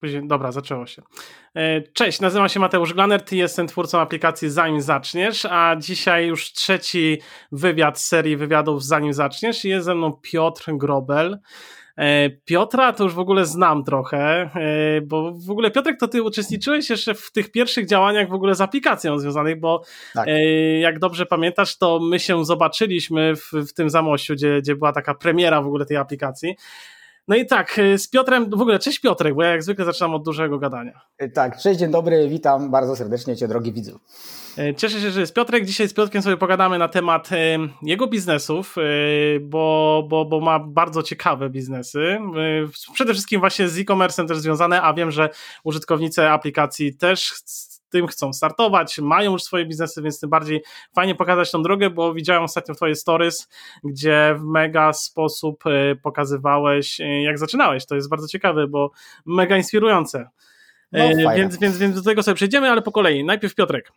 Później, dobra, zaczęło się. E, cześć, nazywam się Mateusz Glanert, jestem twórcą aplikacji Zanim Zaczniesz, a dzisiaj już trzeci wywiad z serii wywiadów Zanim Zaczniesz. Jest ze mną Piotr Grobel. E, Piotra to już w ogóle znam trochę, e, bo w ogóle Piotrek, to ty uczestniczyłeś jeszcze w tych pierwszych działaniach w ogóle z aplikacją związanych, bo tak. jak dobrze pamiętasz, to my się zobaczyliśmy w, w tym Zamościu, gdzie, gdzie była taka premiera w ogóle tej aplikacji. No i tak, y, z Piotrem, w ogóle cześć Piotrek, bo ja jak zwykle zaczynam od dużego gadania. Y, tak, cześć, dzień dobry, witam bardzo serdecznie Cię, drogi widzu. Y, cieszę się, że jest Piotrek. Dzisiaj z Piotrkiem sobie pogadamy na temat jego biznesów, bo, bo, bo ma bardzo ciekawe biznesy. Przede wszystkim właśnie z e-commerce'em też związane, a wiem, że użytkownicy aplikacji też tym chcą startować, mają już swoje biznesy, więc tym bardziej fajnie pokazać tą drogę, bo widziałem ostatnio twoje stories, gdzie w mega sposób e, pokazywałeś, e, jak zaczynałeś. To jest bardzo ciekawe, bo mega inspirujące. No, e, więc, więc, więc do tego sobie przejdziemy, ale po kolei. Najpierw Piotrek.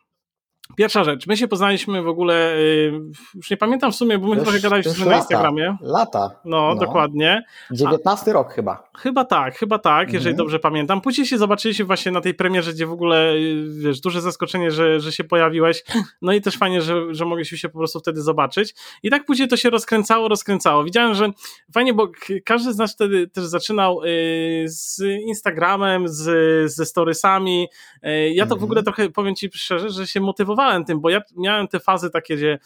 Pierwsza rzecz, my się poznaliśmy w ogóle, y, już nie pamiętam w sumie, bo my już, trochę gadaliśmy na Instagramie. Lata. No, no. dokładnie. 19 A, rok chyba. Chyba tak, chyba tak, jeżeli mhm. dobrze pamiętam. Później się zobaczyliśmy właśnie na tej premierze, gdzie w ogóle, y, wiesz, duże zaskoczenie, że, że się pojawiłeś. No i też fajnie, że, że mogliśmy się po prostu wtedy zobaczyć. I tak później to się rozkręcało, rozkręcało. Widziałem, że fajnie, bo każdy z nas wtedy też zaczynał y, z Instagramem, z, ze storiesami. Ja to w ogóle mhm. trochę, powiem ci szczerze, że się motywowałem tym, bo ja miałem te fazy takie, gdzie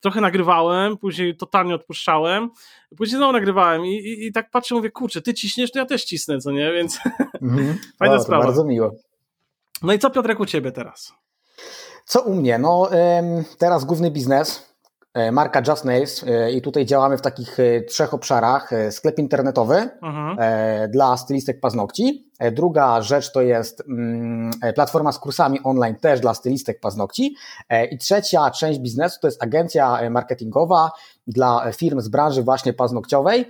trochę nagrywałem, później totalnie odpuszczałem, później znowu nagrywałem i, i, i tak patrzę, mówię, kurczę, ty ciśniesz, to ja też cisnę, co nie, więc mm-hmm. fajna wow, sprawa. Bardzo miło. No i co Piotrek u ciebie teraz? Co u mnie? No teraz główny biznes, marka Just Nails e, i tutaj działamy w takich e, trzech obszarach. Sklep internetowy mhm. dla stylistek paznokci. Druga rzecz to jest mm, platforma z kursami online też dla stylistek paznokci. I trzecia część biznesu to jest agencja marketingowa dla firm z branży właśnie paznokciowej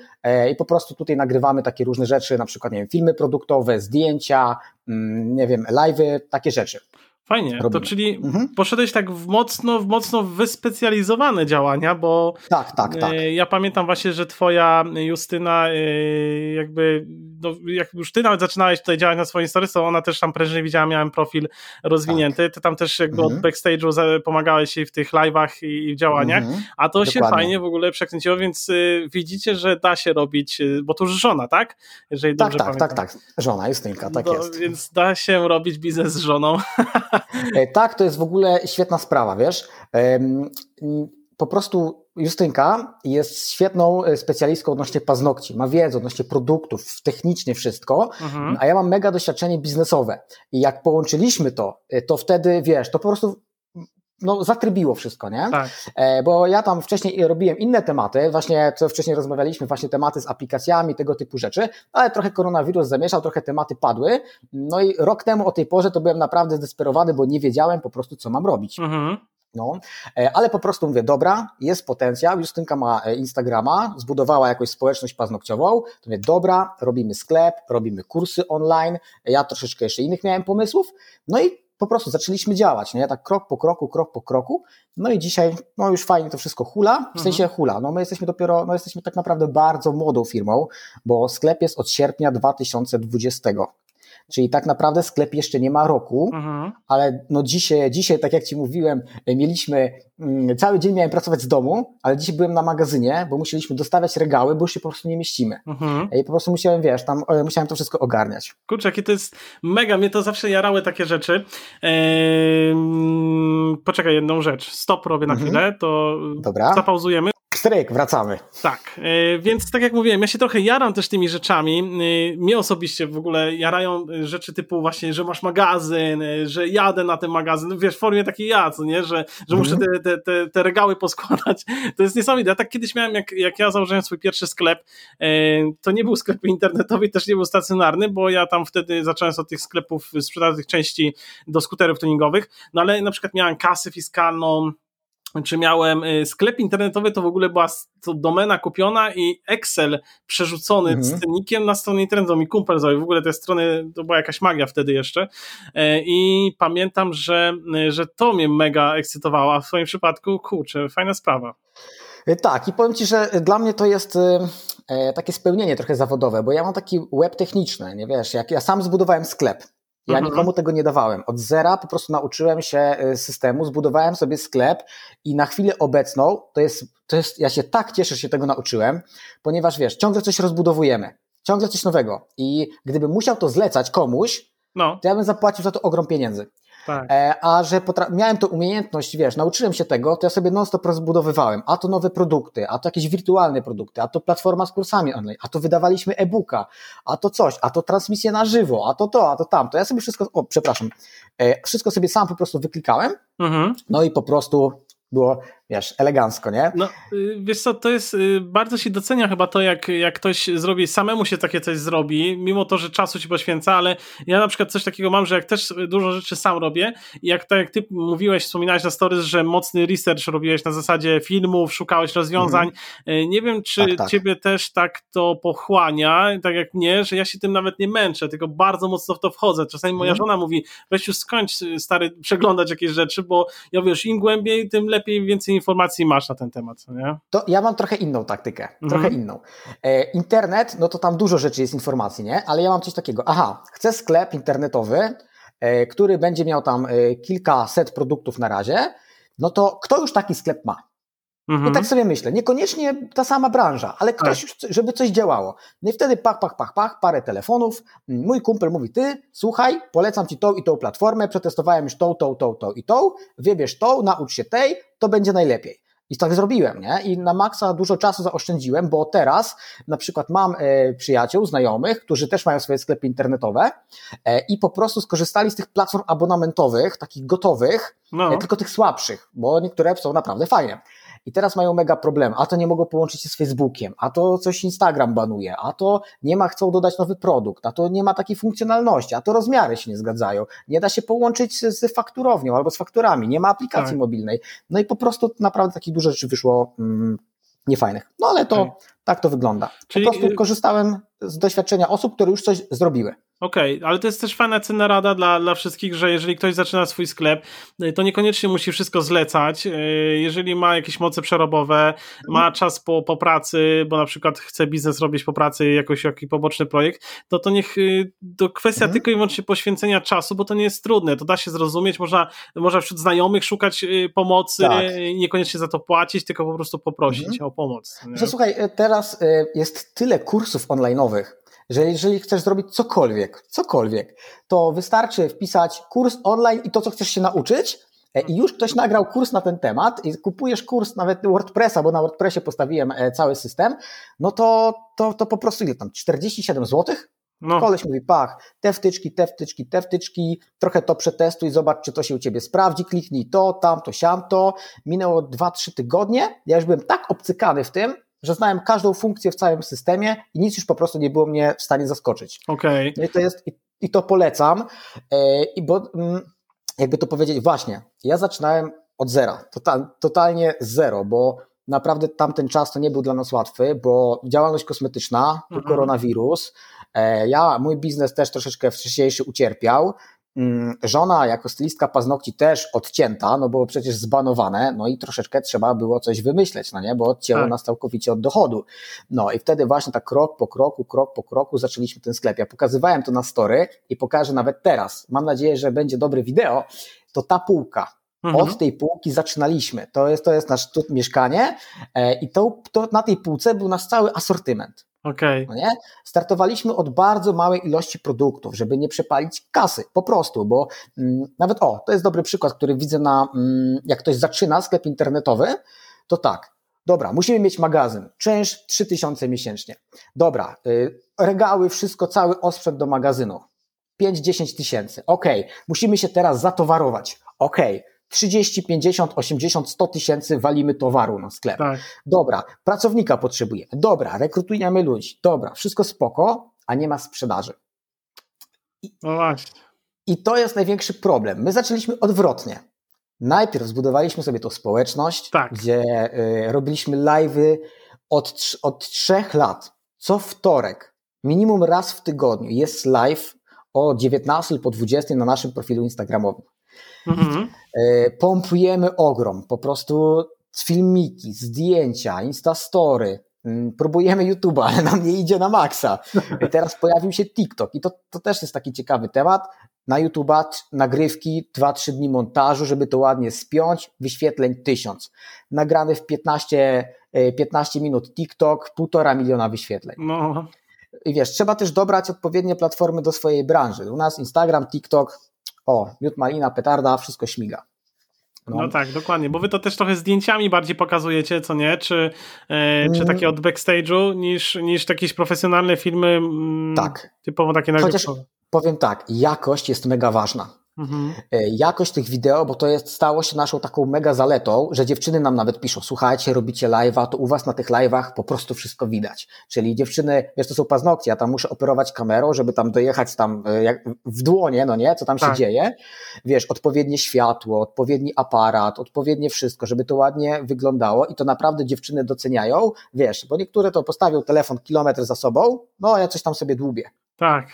i po prostu tutaj nagrywamy takie różne rzeczy, na przykład nie wiem, filmy produktowe, zdjęcia, mm, nie wiem, live'y, takie rzeczy. Fajnie, robimy. to czyli mhm. poszedłeś tak w mocno, w mocno wyspecjalizowane działania, bo tak, tak, tak. ja pamiętam właśnie, że twoja Justyna jakby, no, jak już ty nawet zaczynałeś tutaj działać na swoim stories, to ona też tam prężnie widziała, miałem profil rozwinięty, tak. ty tam też jakby mhm. od backstage'u pomagałeś jej w tych live'ach i w działaniach, mhm. a to Dokładnie. się fajnie w ogóle przekręciło, więc y, widzicie, że da się robić, bo to już żona, tak? Jeżeli tak, dobrze tak, pamiętam. tak, tak, żona, Justynka, tak Do, jest. Więc da się robić biznes z żoną. E, tak, to jest w ogóle świetna sprawa, wiesz. Po prostu Justynka jest świetną e, specjalistką odnośnie paznokci, ma wiedzę odnośnie produktów, technicznie wszystko, mhm. a ja mam mega doświadczenie biznesowe. I jak połączyliśmy to, e, to wtedy, wiesz, to po prostu no, zatrybiło wszystko, nie? Tak. E, bo ja tam wcześniej robiłem inne tematy, właśnie co wcześniej rozmawialiśmy, właśnie tematy z aplikacjami, tego typu rzeczy, ale trochę koronawirus zamieszał, trochę tematy padły. No i rok temu o tej porze to byłem naprawdę zdesperowany, bo nie wiedziałem po prostu, co mam robić. Mhm. No, e, ale po prostu mówię, dobra, jest potencjał, Justynka ma e, Instagrama, zbudowała jakąś społeczność paznokciową, to mówię, dobra, robimy sklep, robimy kursy online, ja troszeczkę jeszcze innych miałem pomysłów, no i po prostu zaczęliśmy działać, nie? Tak krok po kroku, krok po kroku. No i dzisiaj, no już fajnie to wszystko hula, w mhm. sensie hula. No my jesteśmy dopiero, no jesteśmy tak naprawdę bardzo młodą firmą, bo sklep jest od sierpnia 2020. Czyli tak naprawdę sklep jeszcze nie ma roku, mhm. ale no dzisiaj, dzisiaj, tak jak Ci mówiłem, mieliśmy, mm, cały dzień miałem pracować z domu, ale dzisiaj byłem na magazynie, bo musieliśmy dostawiać regały, bo już się po prostu nie mieścimy. Mhm. I po prostu musiałem, wiesz, tam e, musiałem to wszystko ogarniać. Kurczę, jakie to jest mega, mnie to zawsze jarały takie rzeczy. Eee, poczekaj, jedną rzecz. Stop robię na mhm. chwilę, to Dobra. zapauzujemy. Stryk, wracamy. Tak, e, więc tak jak mówiłem, ja się trochę jaram też tymi rzeczami. E, mnie osobiście w ogóle jarają rzeczy typu właśnie, że masz magazyn, e, że jadę na ten magazyn, wiesz, w formie takiej ja, co nie, że, że muszę mhm. te, te, te, regały poskładać. To jest niesamowite. Ja tak kiedyś miałem, jak, jak ja założyłem swój pierwszy sklep, to nie był sklep internetowy, też nie był stacjonarny, bo ja tam wtedy zacząłem od tych sklepów sprzedawać tych części do skuterów tuningowych, no ale na przykład miałem kasę fiskalną, czy miałem y, sklep internetowy, to w ogóle była to domena kupiona i Excel przerzucony mhm. z cennikiem na stronę internetową i kumpel zrobił. W ogóle te strony, to była jakaś magia wtedy jeszcze. E, I pamiętam, że, że to mnie mega ekscytowało, a w swoim przypadku, kurczę, fajna sprawa. Tak, i powiem Ci, że dla mnie to jest takie spełnienie trochę zawodowe, bo ja mam taki web techniczny, nie wiesz, jak ja sam zbudowałem sklep, ja mhm. nikomu tego nie dawałem. Od zera po prostu nauczyłem się systemu, zbudowałem sobie sklep i na chwilę obecną to jest, to jest, ja się tak cieszę, że się tego nauczyłem, ponieważ wiesz, ciągle coś rozbudowujemy, ciągle coś nowego i gdybym musiał to zlecać komuś, no. to ja bym zapłacił za to ogrom pieniędzy. Tak. E, a że miałem tą umiejętność, wiesz, nauczyłem się tego, to ja sobie non-stop rozbudowywałem. A to nowe produkty, a to jakieś wirtualne produkty, a to platforma z kursami online, a to wydawaliśmy e-booka, a to coś, a to transmisje na żywo, a to to, a to tamto. Ja sobie wszystko, o, przepraszam, e, wszystko sobie sam po prostu wyklikałem, mhm. no i po prostu było wiesz, elegancko, nie? No, y, wiesz co, to jest, y, bardzo się docenia chyba to, jak, jak ktoś zrobi, samemu się takie coś zrobi, mimo to, że czasu ci poświęca, ale ja na przykład coś takiego mam, że jak też dużo rzeczy sam robię i jak tak jak ty mówiłeś, wspominałeś na stories, że mocny research robiłeś na zasadzie filmów, szukałeś rozwiązań, mhm. nie wiem, czy tak, tak. ciebie też tak to pochłania, tak jak mnie, że ja się tym nawet nie męczę, tylko bardzo mocno w to wchodzę. Czasami moja mhm. żona mówi, weź już skończ stary przeglądać jakieś rzeczy, bo ja wiesz, im głębiej, tym lepiej, więcej informacji masz na ten temat, nie? To ja mam trochę inną taktykę, mhm. trochę inną. E, internet, no to tam dużo rzeczy jest informacji, nie? Ale ja mam coś takiego, aha, chcę sklep internetowy, e, który będzie miał tam e, kilkaset produktów na razie, no to kto już taki sklep ma? Mhm. I tak sobie myślę, niekoniecznie ta sama branża, ale ktoś tak. już, żeby coś działało. No i wtedy pach, pach, pach, pach, parę telefonów. Mój kumpel mówi, ty, słuchaj, polecam ci tą i tą platformę, przetestowałem już tą, tą, tą, tą i tą, wybierz tą, naucz się tej, to będzie najlepiej. I tak zrobiłem, nie? I na maksa dużo czasu zaoszczędziłem, bo teraz na przykład mam e, przyjaciół, znajomych, którzy też mają swoje sklepy internetowe e, i po prostu skorzystali z tych platform abonamentowych, takich gotowych, no. e, tylko tych słabszych, bo niektóre są naprawdę fajne. I teraz mają mega problem, a to nie mogą połączyć się z Facebookiem, a to coś Instagram banuje, a to nie ma, chcą dodać nowy produkt, a to nie ma takiej funkcjonalności, a to rozmiary się nie zgadzają, nie da się połączyć z, z fakturownią albo z fakturami, nie ma aplikacji tak. mobilnej. No i po prostu naprawdę takich dużo rzeczy wyszło mm, niefajnych. No ale to okay. tak to wygląda. Czyli... Po prostu korzystałem z doświadczenia osób, które już coś zrobiły. Okej, okay, ale to jest też fajna cenna rada dla, dla wszystkich, że jeżeli ktoś zaczyna swój sklep, y, to niekoniecznie musi wszystko zlecać. Y, jeżeli ma jakieś moce przerobowe, ma mhm. czas po, po pracy, bo na przykład chce biznes robić po pracy, jakoś jakiś poboczny projekt, to to niech y, to kwestia mhm. tylko i wyłącznie poświęcenia czasu, bo to nie jest trudne, to da się zrozumieć, można, można wśród znajomych szukać pomocy, tak. niekoniecznie za to płacić, tylko po prostu poprosić mhm. o pomoc. Że, słuchaj, teraz jest tyle kursów online'owych, że jeżeli chcesz zrobić cokolwiek, cokolwiek, to wystarczy wpisać kurs online i to, co chcesz się nauczyć, e, i już ktoś nagrał kurs na ten temat i kupujesz kurs nawet WordPressa, bo na WordPressie postawiłem e, cały system, no to, to, to po prostu ile tam, 47 zł? No. Koleś mówi, pach, te wtyczki, te wtyczki, te wtyczki, trochę to przetestuj, zobacz, czy to się u Ciebie sprawdzi, kliknij to, tamto, siamto. Minęło 2-3 tygodnie, ja już byłem tak obcykany w tym, że znałem każdą funkcję w całym systemie i nic już po prostu nie było mnie w stanie zaskoczyć. Okej. Okay. No i to jest, i, i to polecam, e, i bo, mm, jakby to powiedzieć, właśnie, ja zaczynałem od zera, total, totalnie zero, bo naprawdę tamten czas to nie był dla nas łatwy, bo działalność kosmetyczna, mhm. koronawirus, e, ja, mój biznes też troszeczkę wcześniejszy ucierpiał, żona jako stylistka paznokci też odcięta, no bo przecież zbanowane, no i troszeczkę trzeba było coś wymyśleć, no nie, bo odcięło tak. nas całkowicie od dochodu. No i wtedy właśnie tak krok po kroku, krok po kroku zaczęliśmy ten sklep. Ja pokazywałem to na story i pokażę nawet teraz. Mam nadzieję, że będzie dobre wideo. To ta półka, Mhm. Od tej półki zaczynaliśmy. To jest, to jest nasze mieszkanie e, i to, to na tej półce był nasz cały asortyment. Okay. No nie? Startowaliśmy od bardzo małej ilości produktów, żeby nie przepalić kasy, po prostu, bo mm, nawet o, to jest dobry przykład, który widzę na, mm, jak ktoś zaczyna sklep internetowy, to tak, dobra, musimy mieć magazyn, czynsz 3000 miesięcznie. Dobra, y, regały, wszystko, cały osprzęt do magazynu, 5-10 tysięcy, ok, musimy się teraz zatowarować, ok, 30, 50, 80, 100 tysięcy walimy towaru na sklep. Tak. Dobra, pracownika potrzebujemy. Dobra, rekrutujemy ludzi. Dobra, wszystko spoko, a nie ma sprzedaży. I, no właśnie. I to jest największy problem. My zaczęliśmy odwrotnie. Najpierw zbudowaliśmy sobie tą społeczność, tak. gdzie y, robiliśmy live'y od, od trzech lat. Co wtorek, minimum raz w tygodniu jest live o 19 lub o 20 na naszym profilu Instagramowym. Mhm. E, pompujemy ogrom. Po prostu filmiki, zdjęcia, instastory, mm, próbujemy YouTube'a, ale nam nie idzie na maksa. Teraz pojawił się TikTok i to, to też jest taki ciekawy temat. Na YouTube'a nagrywki, 2-3 dni montażu, żeby to ładnie spiąć, wyświetleń 1000. Nagrany w 15, 15 minut TikTok, półtora miliona wyświetleń. No. I wiesz, trzeba też dobrać odpowiednie platformy do swojej branży. U nas Instagram, TikTok, o, miód malina, petarda, wszystko śmiga. No. no. tak, dokładnie, bo wy to też trochę zdjęciami bardziej pokazujecie, co nie? Czy, e, czy mm. takie od backstage'u niż, niż jakieś profesjonalne filmy mm, tak. typowo takie nagrywkowe. Chociaż powiem tak, jakość jest mega ważna. Mhm. E, jakość tych wideo, bo to jest, stało się naszą taką mega zaletą, że dziewczyny nam nawet piszą, słuchajcie, robicie live'a, to u was na tych live'ach po prostu wszystko widać. Czyli dziewczyny, wiesz, to są paznokcie, ja tam muszę operować kamerą, żeby tam dojechać tam e, jak w dłonie, no nie, co tam tak. się dzieje. Wiesz, odpowiednie światło, odpowiedni aparat, odpowiednie wszystko, żeby to ładnie wyglądało i to naprawdę dziewczyny doceniają, wiesz, bo niektóre to postawią telefon kilometr za sobą, no ja coś tam sobie dłubię. Tak.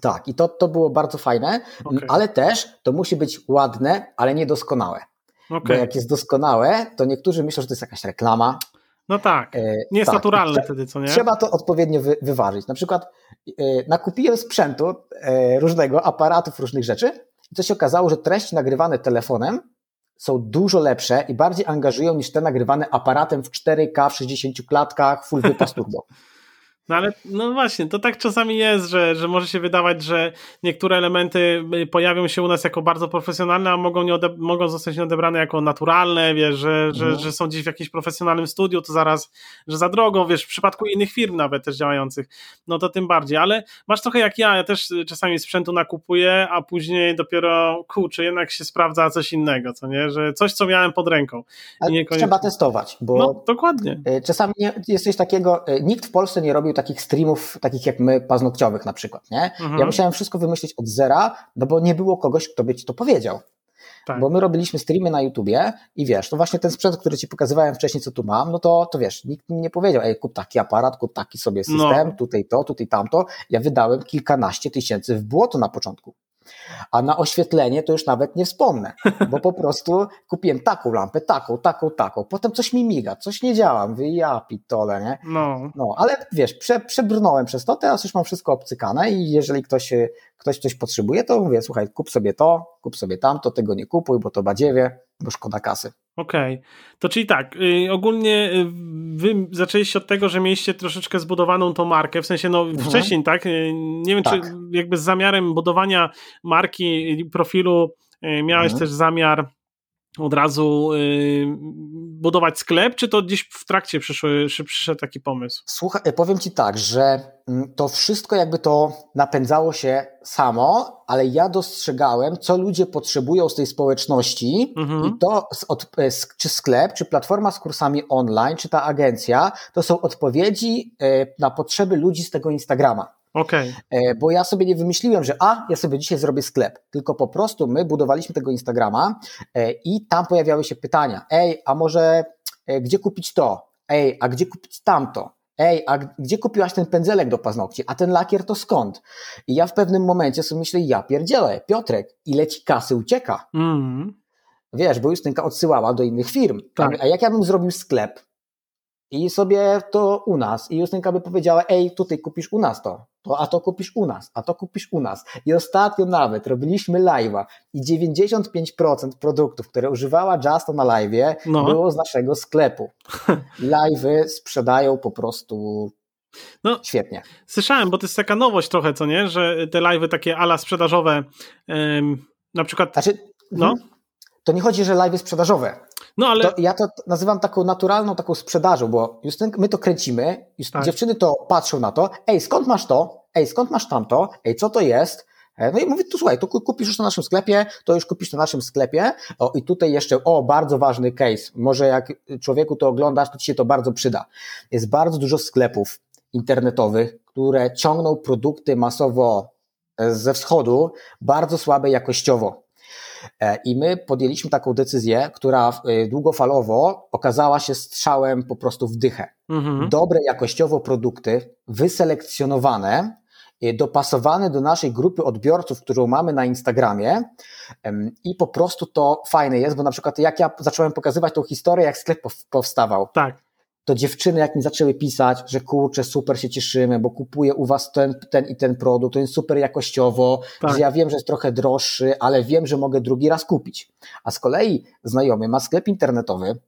Tak, i to, to było bardzo fajne, okay. ale też to musi być ładne, ale niedoskonałe. Okay. Bo jak jest doskonałe, to niektórzy myślą, że to jest jakaś reklama. No tak, e, nie jest tak. naturalne wtedy, co nie? Trzeba to odpowiednio wy, wyważyć. Na przykład e, nakupiłem sprzętu e, różnego, aparatów, różnych rzeczy i to się okazało, że treści nagrywane telefonem są dużo lepsze i bardziej angażują niż te nagrywane aparatem w 4K, w 60 klatkach, full wypas turbo. No ale no właśnie, to tak czasami jest, że, że może się wydawać, że niektóre elementy y, pojawią się u nas jako bardzo profesjonalne, a mogą, nie mogą zostać odebrane jako naturalne, wiesz, że, że, mhm. że są gdzieś w jakimś profesjonalnym studiu, to zaraz, że za drogo, wiesz, w przypadku innych firm nawet też działających, no to tym bardziej, ale masz trochę jak ja, ja też czasami sprzętu nakupuję, a później dopiero, kurczę, jednak się sprawdza coś innego, co nie, że coś, co miałem pod ręką. Trzeba testować, bo no, dokładnie. Y, czasami nie, jest coś takiego, y, nikt w Polsce nie robił robił takich streamów, takich jak my, paznokciowych na przykład, nie? Mhm. Ja musiałem wszystko wymyślić od zera, no bo nie było kogoś, kto by ci to powiedział. Tak. Bo my robiliśmy streamy na YouTubie i wiesz, to właśnie ten sprzęt, który ci pokazywałem wcześniej, co tu mam, no to, to wiesz, nikt mi nie powiedział, ej, kup taki aparat, kup taki sobie system, no. tutaj to, tutaj tamto. Ja wydałem kilkanaście tysięcy w błoto na początku. A na oświetlenie to już nawet nie wspomnę, bo po prostu kupiłem taką lampę, taką, taką, taką. Potem coś mi miga, coś nie działa. Mówię, ja pitole, nie? No. no ale wiesz, prze, przebrnąłem przez to, teraz już mam wszystko obcykane i jeżeli ktoś, ktoś coś potrzebuje, to mówię, słuchaj, kup sobie to, kup sobie tamto, tego nie kupuj, bo to badziewie, bo szkoda kasy. Okej, okay. to czyli tak, yy, ogólnie y, wy zaczęliście od tego, że mieliście troszeczkę zbudowaną tą markę, w sensie no mhm. wcześniej, tak? Y, nie wiem, tak. czy jakby z zamiarem budowania marki profilu yy, miałeś mhm. też zamiar od razu yy, budować sklep, czy to gdzieś w trakcie przyszły, przyszedł taki pomysł? Słuchaj, e, powiem Ci tak, że mm, to wszystko jakby to napędzało się samo, ale ja dostrzegałem, co ludzie potrzebują z tej społeczności mhm. i to od, e, czy sklep, czy platforma z kursami online, czy ta agencja, to są odpowiedzi e, na potrzeby ludzi z tego Instagrama. Okay. Bo ja sobie nie wymyśliłem, że a, ja sobie dzisiaj zrobię sklep, tylko po prostu my budowaliśmy tego Instagrama e, i tam pojawiały się pytania. Ej, a może e, gdzie kupić to? Ej, a gdzie kupić tamto? Ej, a gdzie kupiłaś ten pędzelek do paznokci? A ten lakier to skąd? I ja w pewnym momencie sobie myślę, ja pierdzielę, Piotrek, ile ci kasy ucieka? Mm. Wiesz, bo Justynka odsyłała do innych firm. Tak. A jak ja bym zrobił sklep i sobie to u nas i Justynka by powiedziała, ej, tutaj kupisz u nas to to, a to kupisz u nas, a to kupisz u nas. I ostatnio nawet robiliśmy live'a i 95% produktów, które używała Justo na live'ie, no. było z naszego sklepu. Live'y sprzedają po prostu no, Świetnie. Słyszałem, bo to jest taka nowość trochę, co nie? Że te live'y takie ala sprzedażowe, na przykład. Znaczy, no. To nie chodzi, że live'y sprzedażowe. No ale. To ja to nazywam taką naturalną taką sprzedażą, bo Justyn, my to kręcimy, tak. dziewczyny to patrzą na to, ej, skąd masz to? Ej, skąd masz tamto? Ej, co to jest? E, no i mówię, tu słuchaj, to kupisz już na naszym sklepie, to już kupisz na naszym sklepie. O, i tutaj jeszcze, o, bardzo ważny case. Może jak człowieku to oglądasz, to ci się to bardzo przyda. Jest bardzo dużo sklepów internetowych, które ciągną produkty masowo e, ze wschodu, bardzo słabe jakościowo. E, I my podjęliśmy taką decyzję, która e, długofalowo okazała się strzałem po prostu w dychę. Mhm. Dobre jakościowo produkty, wyselekcjonowane dopasowany do naszej grupy odbiorców, którą mamy na Instagramie i po prostu to fajne jest, bo na przykład jak ja zacząłem pokazywać tą historię, jak sklep powstawał. Tak to dziewczyny jak mi zaczęły pisać, że kurczę, super się cieszymy, bo kupuję u was ten, ten i ten produkt, to jest super jakościowo, tak. że ja wiem, że jest trochę droższy, ale wiem, że mogę drugi raz kupić. A z kolei znajomy ma sklep internetowy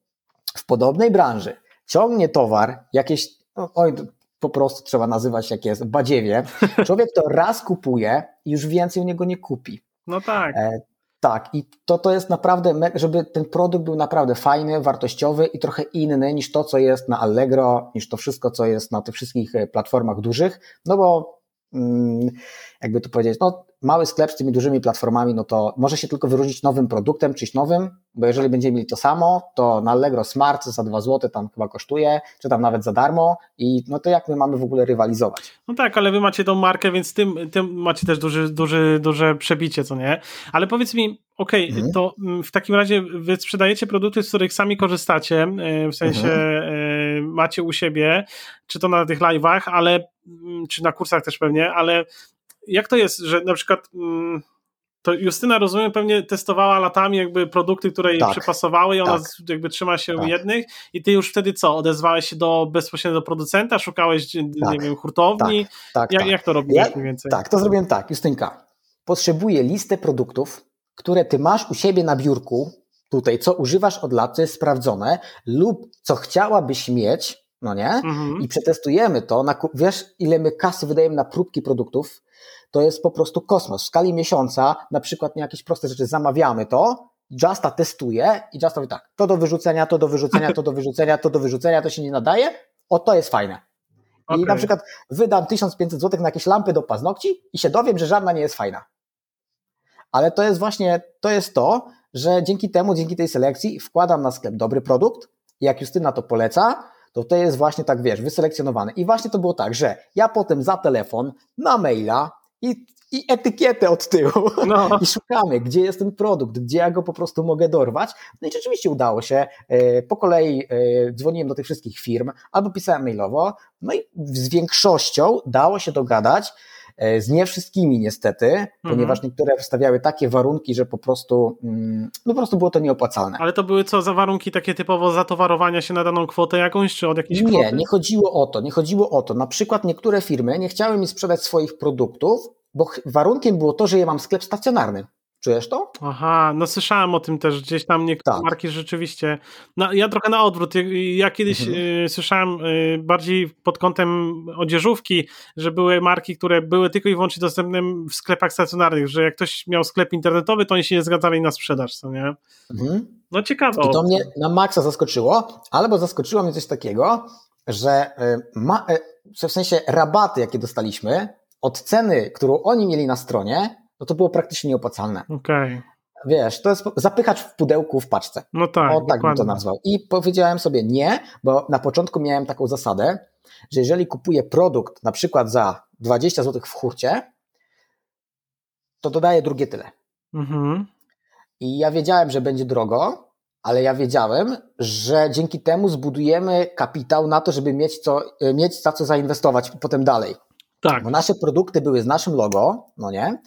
w podobnej branży, ciągnie towar, jakieś, no, oj, po prostu trzeba nazywać jak jest, badziewie. Człowiek to raz kupuje i już więcej u niego nie kupi. No tak. E, tak, i to, to jest naprawdę, żeby ten produkt był naprawdę fajny, wartościowy i trochę inny niż to, co jest na Allegro, niż to wszystko, co jest na tych wszystkich e, platformach dużych, no bo mm, jakby to powiedzieć, no mały sklep z tymi dużymi platformami, no to może się tylko wyróżnić nowym produktem, czyś nowym, bo jeżeli będziemy mieli to samo, to na Allegro Smart za 2 zł tam chyba kosztuje, czy tam nawet za darmo i no to jak my mamy w ogóle rywalizować? No tak, ale wy macie tą markę, więc tym, tym macie też duży, duży, duże przebicie, co nie? Ale powiedz mi, okej, okay, mhm. to mm, w takim razie wy sprzedajecie produkty, z których sami korzystacie, e, w sensie mhm. E, macie u siebie, czy to na tych live'ach, ale mm, czy na kursach też pewnie, ale jak to jest, że na przykład mm, to Justyna, rozumiem, pewnie testowała latami jakby produkty, które jej tak, przypasowały i ona tak, jakby trzyma się tak. jednych i ty już wtedy co, odezwałeś się do, bezpośrednio do producenta, szukałeś, nie tak. wiem, hurtowni? Tak, tak, jak, jak to robiłeś ja, mniej więcej? Tak, to zrobiłem tak, Justynka. Potrzebuję listę produktów, które ty masz u siebie na biurku, tutaj, co używasz od lat, co jest sprawdzone lub co chciałabyś mieć, no nie? Mhm. I przetestujemy to. Na, wiesz, ile my kasy wydajemy na próbki produktów? To jest po prostu kosmos. W skali miesiąca, na przykład nie jakieś proste rzeczy, zamawiamy to, Justa testuje i Justa mówi tak, to do wyrzucenia, to do wyrzucenia, to do wyrzucenia, to do wyrzucenia, to się nie nadaje, o to jest fajne. I okay. na przykład wydam 1500 zł na jakieś lampy do paznokci i się dowiem, że żadna nie jest fajna. Ale to jest właśnie, to jest to, że dzięki temu, dzięki tej selekcji wkładam na sklep dobry produkt i jak Justyna to poleca, to to jest właśnie tak, wiesz, wyselekcjonowane. I właśnie to było tak, że ja potem za telefon, na maila i, i etykietę od tyłu no. i szukamy, gdzie jest ten produkt, gdzie ja go po prostu mogę dorwać. No i rzeczywiście udało się. E, po kolei e, dzwoniłem do tych wszystkich firm albo pisałem mailowo, no i z większością dało się dogadać, z nie wszystkimi niestety, mhm. ponieważ niektóre wstawiały takie warunki, że po prostu, mm, no po prostu było to nieopłacalne. Ale to były co za warunki takie typowo zatowarowania się na daną kwotę jakąś, czy od jakiejś Nie, kwoty? nie chodziło o to, nie chodziło o to. Na przykład niektóre firmy nie chciały mi sprzedać swoich produktów, bo warunkiem było to, że ja mam sklep stacjonarny. Czujesz to? Aha, no słyszałem o tym też, gdzieś tam niektóre tak. marki rzeczywiście. No, ja trochę na odwrót. Ja kiedyś mhm. y, słyszałem y, bardziej pod kątem odzieżówki, że były marki, które były tylko i wyłącznie dostępne w sklepach stacjonarnych, że jak ktoś miał sklep internetowy, to oni się nie zgadzali na sprzedaż, co nie? Mhm. No ciekawe. I to mnie na maksa zaskoczyło, albo zaskoczyło mnie coś takiego, że y, ma, w sensie rabaty, jakie dostaliśmy od ceny, którą oni mieli na stronie, no to było praktycznie nieopłacalne. Okej. Okay. Wiesz, to jest zapychać w pudełku w paczce. No tak. O, tak bym to nazwał. I powiedziałem sobie nie, bo na początku miałem taką zasadę, że jeżeli kupuję produkt na przykład za 20 zł w hurcie, to dodaję drugie tyle. Mhm. I ja wiedziałem, że będzie drogo, ale ja wiedziałem, że dzięki temu zbudujemy kapitał na to, żeby mieć, co, mieć za co zainwestować potem dalej. Tak. Bo nasze produkty były z naszym logo, no nie?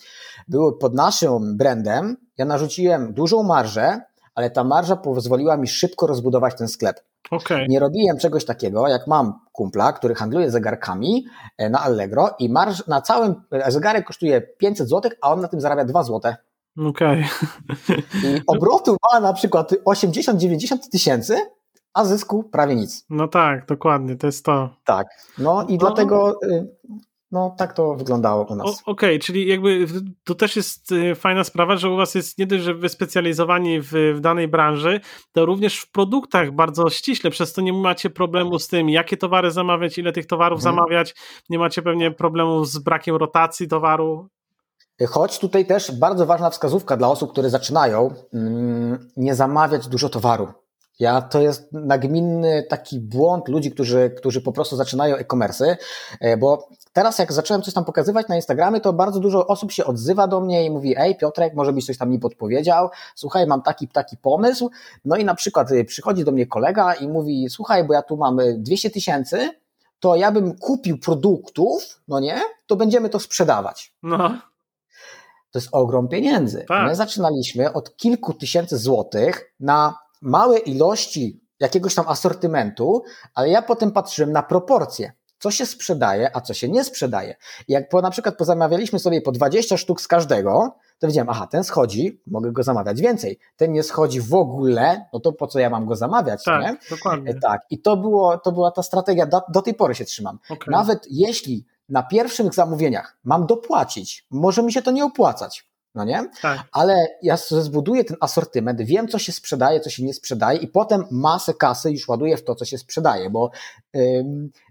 Były pod naszym brandem. Ja narzuciłem dużą marżę, ale ta marża pozwoliła mi szybko rozbudować ten sklep. Okay. Nie robiłem czegoś takiego, jak mam kumpla, który handluje zegarkami e, na Allegro i marż na całym e, zegarek kosztuje 500 zł, a on na tym zarabia 2 zł. Okej. Okay. I obrotu ma na przykład 80-90 tysięcy, a zysku prawie nic. No tak, dokładnie, to jest to. Tak, no i no. dlatego y, no tak to wyglądało u nas. Okej, okay, czyli jakby to też jest y, fajna sprawa, że u was jest nie dość, że wyspecjalizowani w, w danej branży, to również w produktach bardzo ściśle, przez to nie macie problemu z tym, jakie towary zamawiać, ile tych towarów hmm. zamawiać, nie macie pewnie problemu z brakiem rotacji towaru. Choć tutaj też bardzo ważna wskazówka dla osób, które zaczynają, mm, nie zamawiać dużo towaru. Ja to jest nagminny taki błąd ludzi, którzy, którzy po prostu zaczynają e-commerce, e, bo teraz jak zacząłem coś tam pokazywać na Instagramie, to bardzo dużo osób się odzywa do mnie i mówi, ej Piotrek, może byś coś tam mi podpowiedział, słuchaj, mam taki, taki pomysł, no i na przykład y, przychodzi do mnie kolega i mówi, słuchaj, bo ja tu mam 200 tysięcy, to ja bym kupił produktów, no nie, to będziemy to sprzedawać. No, To jest ogrom pieniędzy. Tak. My zaczynaliśmy od kilku tysięcy złotych na małe ilości jakiegoś tam asortymentu, ale ja potem patrzyłem na proporcje. Co się sprzedaje, a co się nie sprzedaje. Jak po, na przykład pozamawialiśmy sobie po 20 sztuk z każdego, to wiedziałem, aha, ten schodzi, mogę go zamawiać więcej. Ten nie schodzi w ogóle, no to po co ja mam go zamawiać, tak, nie? dokładnie. E, Tak, i to, było, to była ta strategia, do, do tej pory się trzymam. Okej. Nawet jeśli na pierwszych zamówieniach mam dopłacić, może mi się to nie opłacać, no nie? Tak, Ale ja zbuduję ten asortyment, wiem co się sprzedaje, co się nie sprzedaje i potem masę kasy już ładuję w to, co się sprzedaje, bo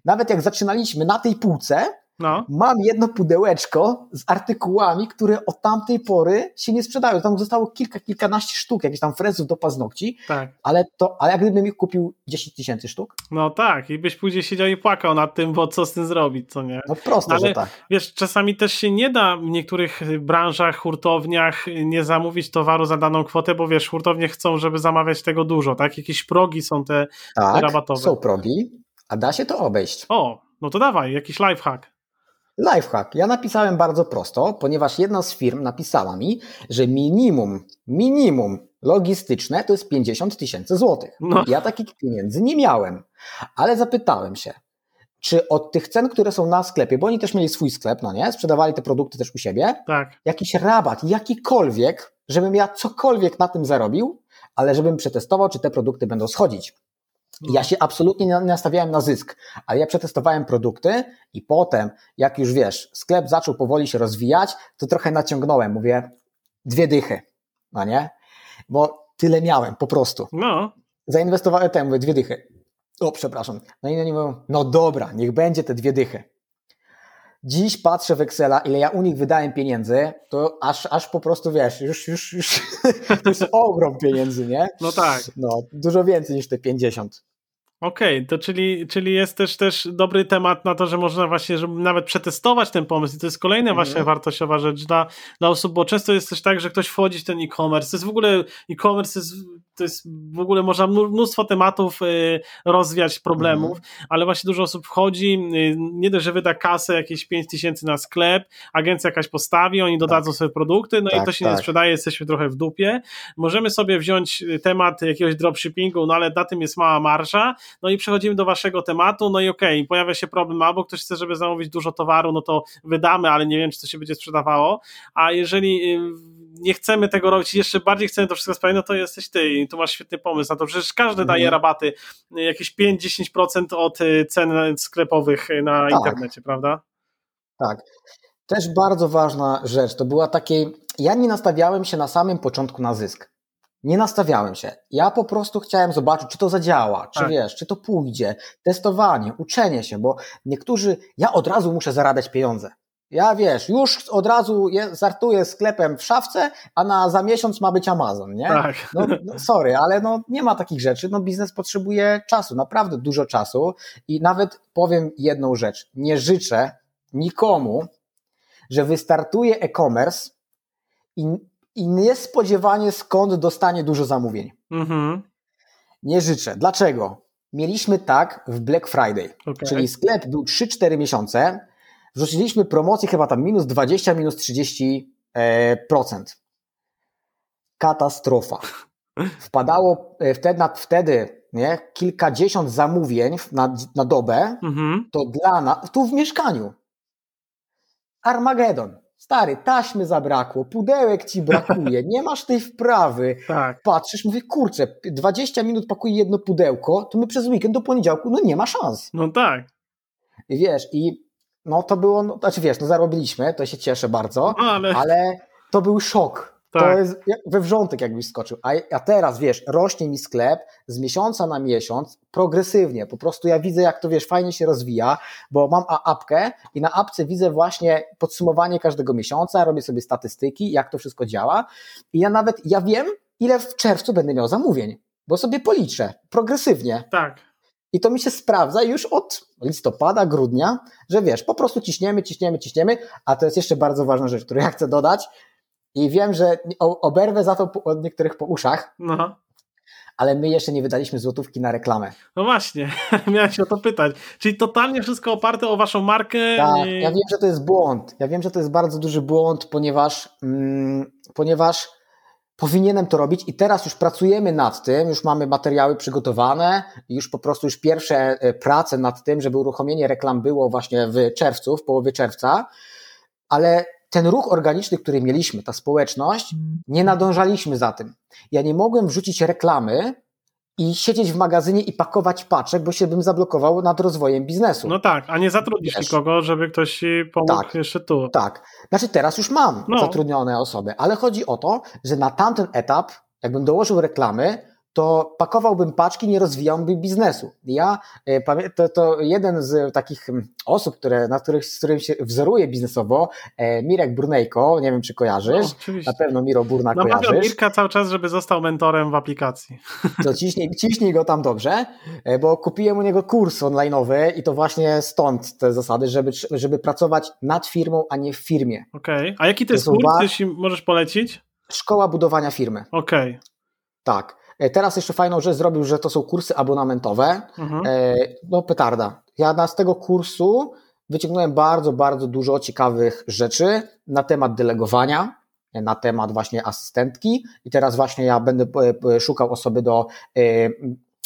nawet jak zaczynaliśmy na tej półce, no, mam jedno pudełeczko z artykułami, które od tamtej pory się nie sprzedają. Tam zostało kilka, kilkanaście sztuk, jakichś tam frezów do paznokci, tak. ale to, ale jak gdybym ich kupił 10 tysięcy sztuk, No tak, i byś później siedział i płakał nad tym, bo co z tym zrobić, co nie? no prosto, Ale że tak. Wiesz, czasami też się nie da w niektórych branżach, hurtowniach nie zamówić towaru za daną kwotę, bo wiesz, hurtownie chcą, żeby zamawiać tego dużo, tak? Jakieś progi są te. Tak, rabatowe. są progi, a da się to obejść. O, no to dawaj, jakiś lifehack. Lifehack. Ja napisałem bardzo prosto, ponieważ jedna z firm napisała mi, że minimum, minimum logistyczne to jest 50 tysięcy złotych. No. Ja takich pieniędzy nie miałem, ale zapytałem się, czy od tych cen, które są na sklepie, bo oni też mieli swój sklep, no nie, sprzedawali te produkty też u siebie, Tak, jakiś rabat, jakikolwiek, żebym ja cokolwiek na tym zarobił, ale żebym przetestował, czy te produkty będą schodzić. Ja się absolutnie nie nastawiałem na zysk, ale ja przetestowałem produkty i potem, jak już wiesz, sklep zaczął powoli się rozwijać, to trochę naciągnąłem, mówię, dwie dychy, no nie? Bo tyle miałem, po prostu. no, Zainwestowałem ten, mówię, dwie dychy. O, przepraszam. No i oni mówią, no dobra, niech będzie te dwie dychy. Dziś patrzę w Excela, ile ja u nich wydałem pieniędzy, to aż, aż po prostu wiesz, już, już, już to jest ogrom pieniędzy, nie? no tak. No, dużo więcej niż te 50. Okej, to czyli, czyli jest też, też dobry temat na to, że można właśnie, żeby nawet przetestować ten pomysł i to jest kolejna Mhm. właśnie wartościowa rzecz dla, dla osób, bo często jest też tak, że ktoś wchodzi w ten e-commerce, to jest w ogóle e-commerce to jest, to jest w ogóle można mnó- mnóstwo tematów y, rozwiać, problemów, Mhm. ale właśnie dużo osób wchodzi, y, nie dość, że wyda kasę jakieś 5 tysięcy na sklep, agencja jakaś postawi, oni dodadzą sobie produkty, no i Tak, to się nie tak. sprzedaje, jesteśmy trochę w dupie. Możemy sobie wziąć y, temat jakiegoś dropshippingu, no ale na tym jest mała marża, no i przechodzimy do waszego tematu, no i okej, pojawia się problem, albo ktoś chce, żeby zamówić dużo towaru, no to wydamy, ale nie wiem, czy to się będzie sprzedawało, a jeżeli y, nie chcemy tego robić, jeszcze bardziej chcemy to wszystko sprawić, no to jesteś ty i tu masz świetny pomysł na to, przecież każdy Mhm. daje rabaty, y, jakieś 5-10% od y, cen sklepowych na Tak. internecie, prawda? Tak. Też bardzo ważna rzecz, to była takiej, ja nie nastawiałem się na samym początku na zysk. Nie nastawiałem się. Ja po prostu chciałem zobaczyć, czy to zadziała, czy Tak. wiesz, czy to pójdzie. Testowanie, uczenie się, bo niektórzy, ja od razu muszę zarabiać pieniądze. Ja wiesz, już od razu je, zartuję sklepem w szafce, a na za miesiąc ma być Amazon, nie? Tak. No, no sorry, ale no nie ma takich rzeczy. No biznes potrzebuje czasu, naprawdę dużo czasu i nawet powiem jedną rzecz. Nie życzę nikomu, że wystartuje e-commerce i, i niespodziewanie skąd dostanie dużo zamówień. Mhm. Nie życzę. Dlaczego? Mieliśmy tak w Black Friday, Okej. czyli sklep był 3-4 miesiące, wrzuciliśmy promocję chyba tam minus 20, minus 30%. E, procent. Katastrofa. Wpadało e, wtedy, wtedy nie, kilkadziesiąt zamówień na, na dobę, Mhm. to dla nas, tu w mieszkaniu. Armagedon. Stary, taśmy zabrakło, pudełek ci brakuje, nie masz tej wprawy. Tak. Patrzysz, mówię, kurczę, 20 minut pakuje jedno pudełko, to my przez weekend do poniedziałku, no nie ma szans. No tak. I wiesz, i no to było, no, znaczy wiesz, no zarobiliśmy, to się cieszę bardzo, No, ale ale to był szok. To Tak. jest jak we wrzątek jakbyś skoczył. A, a teraz, wiesz, rośnie mi sklep z miesiąca na miesiąc progresywnie. Po prostu ja widzę, jak to, wiesz, fajnie się rozwija, bo mam apkę i na apce widzę właśnie podsumowanie każdego miesiąca, robię sobie statystyki, jak to wszystko działa i ja nawet, ja wiem, ile w czerwcu będę miał zamówień, bo sobie policzę progresywnie. tak. I to mi się sprawdza już od listopada, grudnia, że wiesz, po prostu ciśniemy, ciśniemy, ciśniemy, a to jest jeszcze bardzo ważna rzecz, którą ja chcę dodać i wiem, że oberwę za to od niektórych po uszach, No. ale my jeszcze nie wydaliśmy złotówki na reklamę. No właśnie, miałem się o to pytać. Czyli totalnie wszystko oparte o waszą markę. Tak, ja wiem, że to jest błąd. Ja wiem, że to jest bardzo duży błąd, ponieważ, mm, ponieważ powinienem to robić i teraz już pracujemy nad tym, już mamy materiały przygotowane, już po prostu już pierwsze e, prace nad tym, żeby uruchomienie reklam było właśnie w czerwcu, w połowie czerwca, ale ten ruch organiczny, który mieliśmy, ta społeczność, nie nadążaliśmy za tym. Ja nie mogłem wrzucić reklamy i siedzieć w magazynie i pakować paczek, bo się bym zablokował nad rozwojem biznesu. No tak, a nie zatrudnisz Wiesz, nikogo, żeby ktoś ci pomógł tak, jeszcze tu. Tak, znaczy teraz już mam no. zatrudnione osoby, ale chodzi o to, że na tamten etap, jakbym dołożył reklamy, to pakowałbym paczki, nie rozwijałbym biznesu. Ja e, to, to jeden z takich mm, osób, które, na których, z którym się wzoruję biznesowo, e, Mirek Burnejko, nie wiem czy kojarzysz, no, na pewno Miro Burna no, kojarzysz. Mirka cały czas, żeby został mentorem w aplikacji. To ciśnij, ciśnij go tam dobrze, e, bo kupiłem u niego kurs online'owy i to właśnie stąd te zasady, żeby, żeby pracować nad firmą, a nie w firmie. Okej, okay. a jaki to jest kurs, jeśli możesz polecić? Szkoła budowania firmy. Okej. Okay. Tak. E, teraz jeszcze fajną rzecz zrobił, że to są kursy abonamentowe. Mhm. E, no petarda. Ja z tego kursu wyciągnąłem bardzo, bardzo dużo ciekawych rzeczy na temat delegowania, na temat właśnie asystentki i teraz właśnie ja będę e, szukał osoby do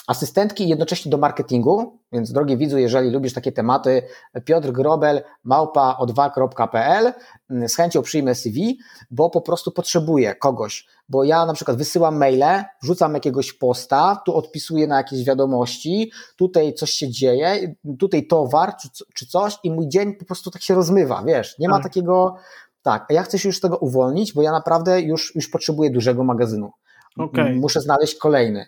asystentki i jednocześnie do marketingu, więc drogi widzu, jeżeli lubisz takie tematy, Piotr Grobel, małpa o2.pl, mm, z chęcią przyjmę CV, bo po prostu potrzebuję kogoś, bo ja na przykład wysyłam maile, wrzucam jakiegoś posta, tu odpisuję na jakieś wiadomości, tutaj coś się dzieje, tutaj towar czy, czy coś i mój dzień po prostu tak się rozmywa, wiesz, nie ma tak. takiego, tak, a ja chcę się już z tego uwolnić, bo ja naprawdę już, już potrzebuję dużego magazynu. Okay. Muszę znaleźć kolejny.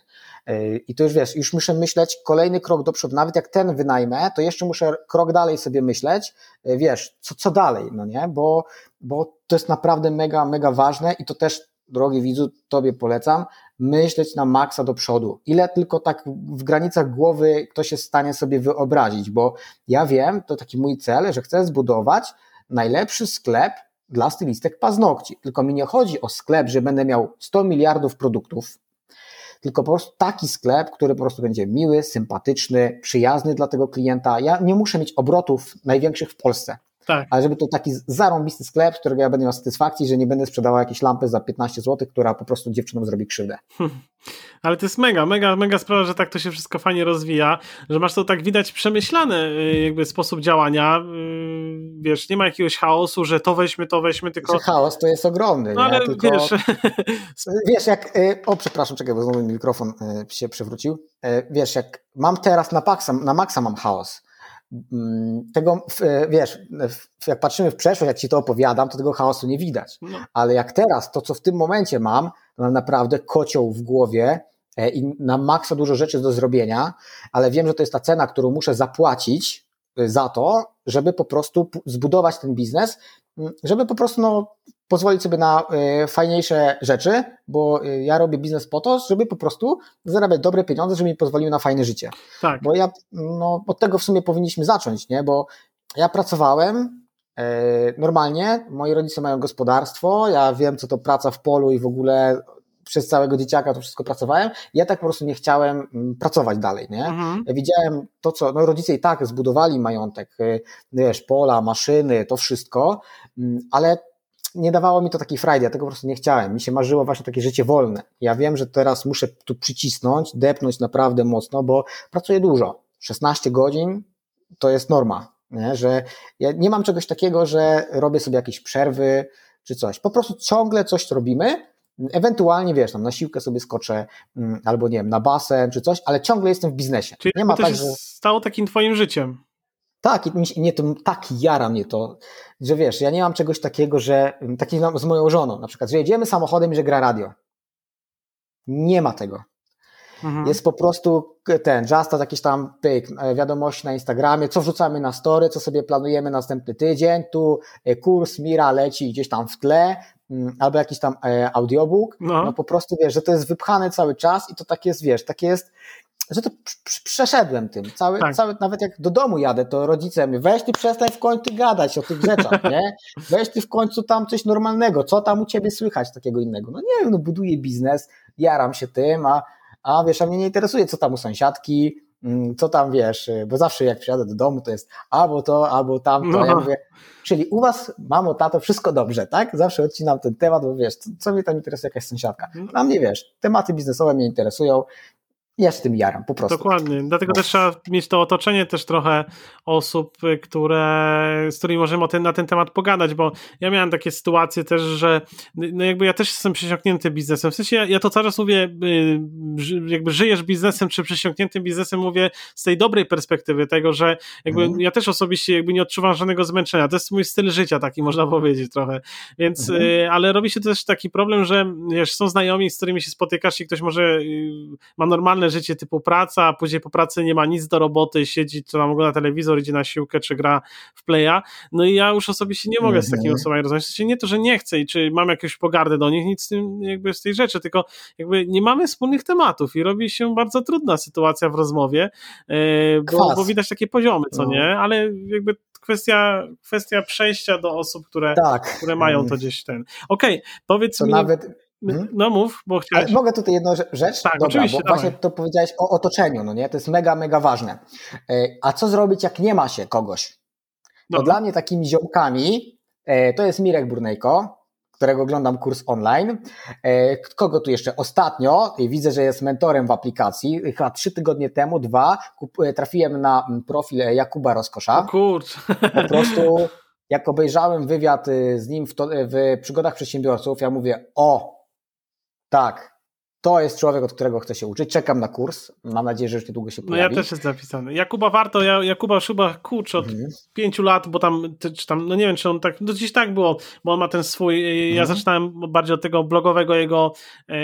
I to już wiesz, już muszę myśleć kolejny krok do przodu. Nawet jak ten wynajmę, to jeszcze muszę krok dalej sobie myśleć, e, wiesz, co, co dalej, no nie? Bo, bo to jest naprawdę mega, mega ważne i to też, drogi widzu, tobie polecam, myśleć na maksa do przodu. Ile tylko tak w granicach głowy ktoś jest w stanie sobie wyobrazić, bo ja wiem, to taki mój cel, że chcę zbudować najlepszy sklep dla stylistek paznokci. Tylko mi nie chodzi o sklep, że będę miał 100 miliardów produktów, tylko po prostu taki sklep, który po prostu będzie miły, sympatyczny, przyjazny dla tego klienta. Ja nie muszę mieć obrotów największych w Polsce. Tak. Ale żeby to taki zarąbisty sklep, z którego ja będę miał satysfakcji, że nie będę sprzedawał jakiejś lampy za 15 zł, która po prostu dziewczynom zrobi krzywdę. Ale to jest mega, mega, mega sprawa, że tak to się wszystko fajnie rozwija, że masz to tak widać przemyślany y, jakby sposób działania. Y, wiesz, nie ma jakiegoś chaosu, że to weźmy, to weźmy, tylko... Chaos to jest ogromny. No, ale tylko... wiesz... wiesz, jak... Y, o, przepraszam, czekaj, bo znowu mikrofon się przewrócił. Wiesz, jak mam teraz na maksa, na maksa mam chaos, tego, wiesz, jak patrzymy w przeszłość, jak ci to opowiadam, to tego chaosu nie widać. No. Ale jak teraz, to co w tym momencie mam, to mam naprawdę kocioł w głowie e, i na maksa dużo rzeczy do zrobienia, ale wiem, że to jest ta cena, którą muszę zapłacić e, za to, żeby po prostu zbudować ten biznes, żeby po prostu no, pozwolić sobie na y, fajniejsze rzeczy, bo y, ja robię biznes po to, żeby po prostu zarabiać dobre pieniądze, żeby mi pozwoliły na fajne życie. Tak. Bo ja, no, od tego w sumie powinniśmy zacząć, nie? Bo ja pracowałem y, normalnie, moi rodzice mają gospodarstwo, ja wiem, co to praca w polu i w ogóle przez całego dzieciaka to wszystko pracowałem. Ja tak po prostu nie chciałem mm, pracować dalej, nie? Mhm. Widziałem to, co, no rodzice i tak zbudowali majątek, wiesz, pola, maszyny, to wszystko, mm, ale nie dawało mi to takiej frajdy, ja tego po prostu nie chciałem. Mi się marzyło właśnie takie życie wolne. Ja wiem, że teraz muszę tu przycisnąć, depnąć naprawdę mocno, bo pracuję dużo. 16 godzin to jest norma, nie? że ja nie mam czegoś takiego, że robię sobie jakieś przerwy czy coś. Po prostu ciągle coś robimy, ewentualnie wiesz, tam na siłkę sobie skoczę, mm, albo nie wiem, na basen czy coś, ale ciągle jestem w biznesie. Czyli nie ma to tak, że... stało takim twoim życiem. Tak, i mnie to tak jara mnie to, że wiesz, ja nie mam czegoś takiego, że taki z moją żoną, na przykład, że jedziemy samochodem i że gra radio. Nie ma tego. Mhm. Jest po prostu ten, just jakiś tam pyk, e, wiadomości na Instagramie, co wrzucamy na story, co sobie planujemy następny tydzień, tu e, kurs Mira leci gdzieś tam w tle, mm, albo jakiś tam e, audiobook, no. no po prostu wiesz, że to jest wypchane cały czas i to tak jest, wiesz, takie jest że to przeszedłem tym. Cały, tak. cały, nawet jak do domu jadę, to rodzice mi weź ty przestań w końcu gadać o tych rzeczach, nie? Weź ty w końcu tam coś normalnego, co tam u ciebie słychać takiego innego. No nie wiem, no buduję biznes, jaram się tym, a, a wiesz, a mnie nie interesuje, co tam u sąsiadki, mm, co tam wiesz, bo zawsze jak przyjadę do domu, to jest albo to, albo tamto. No. Ja mówię, czyli u was, mamo, tato, wszystko dobrze, tak? Zawsze odcinam ten temat, bo wiesz, co, co mnie tam interesuje jakaś sąsiadka. A mnie wiesz, tematy biznesowe mnie interesują, ja się tym jaram, po prostu. Dokładnie, dlatego no. też trzeba mieć to otoczenie też trochę osób, które, z którymi możemy ten, na ten temat pogadać, bo ja miałem takie sytuacje też, że no jakby ja też jestem przesiąknięty biznesem, w sensie ja, ja to cały czas mówię, y, jakby żyjesz biznesem, czy przesiąkniętym biznesem, mówię z tej dobrej perspektywy tego, że jakby mhm. ja też osobiście jakby nie odczuwam żadnego zmęczenia, to jest mój styl życia taki, można powiedzieć trochę, więc, mhm. Y, ale robi się też taki problem, że wiesz, są znajomi, z którymi się spotykasz i ktoś może y, ma normalne życie typu praca, a później po pracy nie ma nic do roboty, siedzi, czy tam ogląda telewizor, idzie na siłkę, czy gra w playa. No i ja już osobiście nie mogę z takimi mhm. osobami rozmawiać. Znaczy nie to, że nie chcę i czy mam jakąś pogardę do nich, nic z tym jakby z tej rzeczy, tylko jakby nie mamy wspólnych tematów i robi się bardzo trudna sytuacja w rozmowie, e, bo, bo widać takie poziomy, co no. nie, ale jakby kwestia, kwestia przejścia do osób, które, tak. które mają to gdzieś ten. Okej, okay, powiedz to mi. Nawet Hmm? No mów, bo chciałeś. Ale mogę tutaj jedną rzecz? Tak, Dobra, oczywiście. Bo właśnie to powiedziałeś o otoczeniu, no nie? To jest mega, mega ważne. E, a co zrobić, jak nie ma się kogoś? No. Dla mnie takimi ziomkami e, to jest Mirek Burnejko, którego oglądam kurs online. E, kogo tu jeszcze? Ostatnio widzę, że jest mentorem w aplikacji. Chyba trzy tygodnie temu, dwa, trafiłem na profil Jakuba Rozkosza. O kurcz. Po prostu jak obejrzałem wywiad y, z nim w, to, w przygodach przedsiębiorców, ja mówię, o, tak. To jest człowiek, od którego chcę się uczyć. Czekam na kurs. Mam nadzieję, że już niedługo się pojawi. No ja też jest zapisany. Jakuba Warto, ja, Jakuba Szuba kurcz od mhm. pięciu lat, bo tam, czy tam, no nie wiem, czy on tak, no gdzieś tak było, bo on ma ten swój, e, ja mhm. zaczynałem bardziej od tego blogowego jego, e,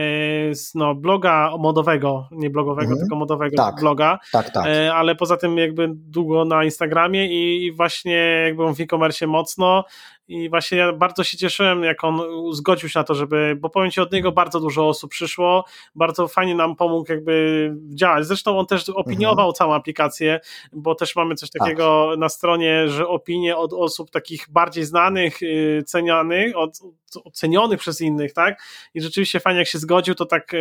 no, bloga modowego, nie blogowego, mhm. tylko modowego tak. bloga. Tak, tak. E, ale poza tym jakby długo na Instagramie i, i właśnie jakby w e-commerce mocno, i właśnie ja bardzo się cieszyłem, jak on zgodził się na to, żeby, bo powiem Ci, od niego bardzo dużo osób przyszło, bardzo fajnie nam pomógł jakby działać. Zresztą on też opiniował mhm. całą aplikację, bo też mamy coś tak. takiego tak. na stronie, że opinie od osób takich bardziej znanych, y, cenianych, od, ocenionych przez innych, tak? I rzeczywiście fajnie, jak się zgodził, to tak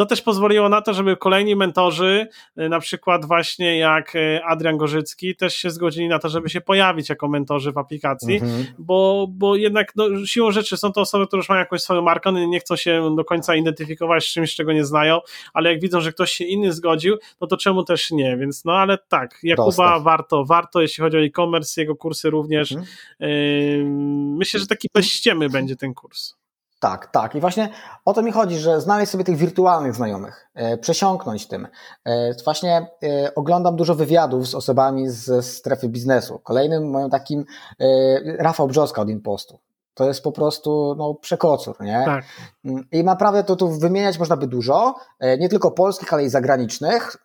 to też pozwoliło na to, żeby kolejni mentorzy, y, na przykład właśnie jak y, Adrian Gorzycki, też się zgodzili na to, żeby się pojawić jako mentorzy w aplikacji, mhm. bo, bo jednak no, siłą rzeczy są to osoby, które już mają jakąś swoją markę, one nie chcą się do końca identyfikować z czymś, czego nie znają, ale jak widzą, że ktoś się inny zgodził, no to czemu też nie, więc no ale tak, Jakuba warto, warto, jeśli chodzi o e-commerce, jego kursy również. Mhm. Yy, myślę, że taki bez ściemy będzie ten kurs. Tak, tak. I właśnie o to mi chodzi, że znaleźć sobie tych wirtualnych znajomych, e, przesiąknąć tym. E, właśnie e, oglądam dużo wywiadów z osobami z strefy biznesu. Kolejnym moim takim Rafał Brzoska od Impostu. To jest po prostu no, przekocur, nie? Tak. Mm, I naprawdę to tu wymieniać można by dużo, nie tylko polskich, ale i zagranicznych,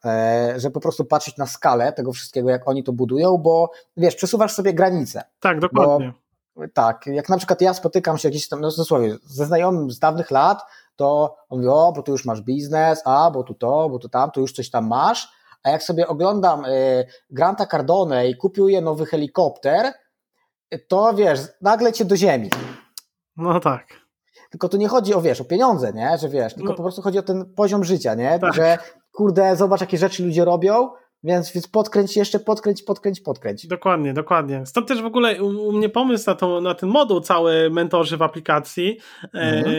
że po prostu patrzeć na skalę tego wszystkiego, jak oni to budują, bo wiesz, przesuwasz sobie granice. Tak, dokładnie. Bo tak, jak na przykład ja spotykam się jakiś tam, no dosłownie, ze znajomym z dawnych lat, to on mówi, o, bo tu już masz biznes, a, bo tu to, bo tu tam, tu już coś tam masz, a jak sobie oglądam y, Granta Cardone i kupiuje nowy helikopter, to wiesz, nagle cię do ziemi. No tak. Tylko tu nie chodzi o, wiesz, o pieniądze, nie, że wiesz, tylko no. po prostu chodzi o ten poziom życia, nie, tak. że kurde, zobacz jakie rzeczy ludzie robią, więc, więc podkręć jeszcze, podkręć, podkręć, podkręć. Dokładnie, dokładnie. Stąd też w ogóle u, u mnie pomysł na, to, na ten moduł cały mentorzy w aplikacji. Mhm. E,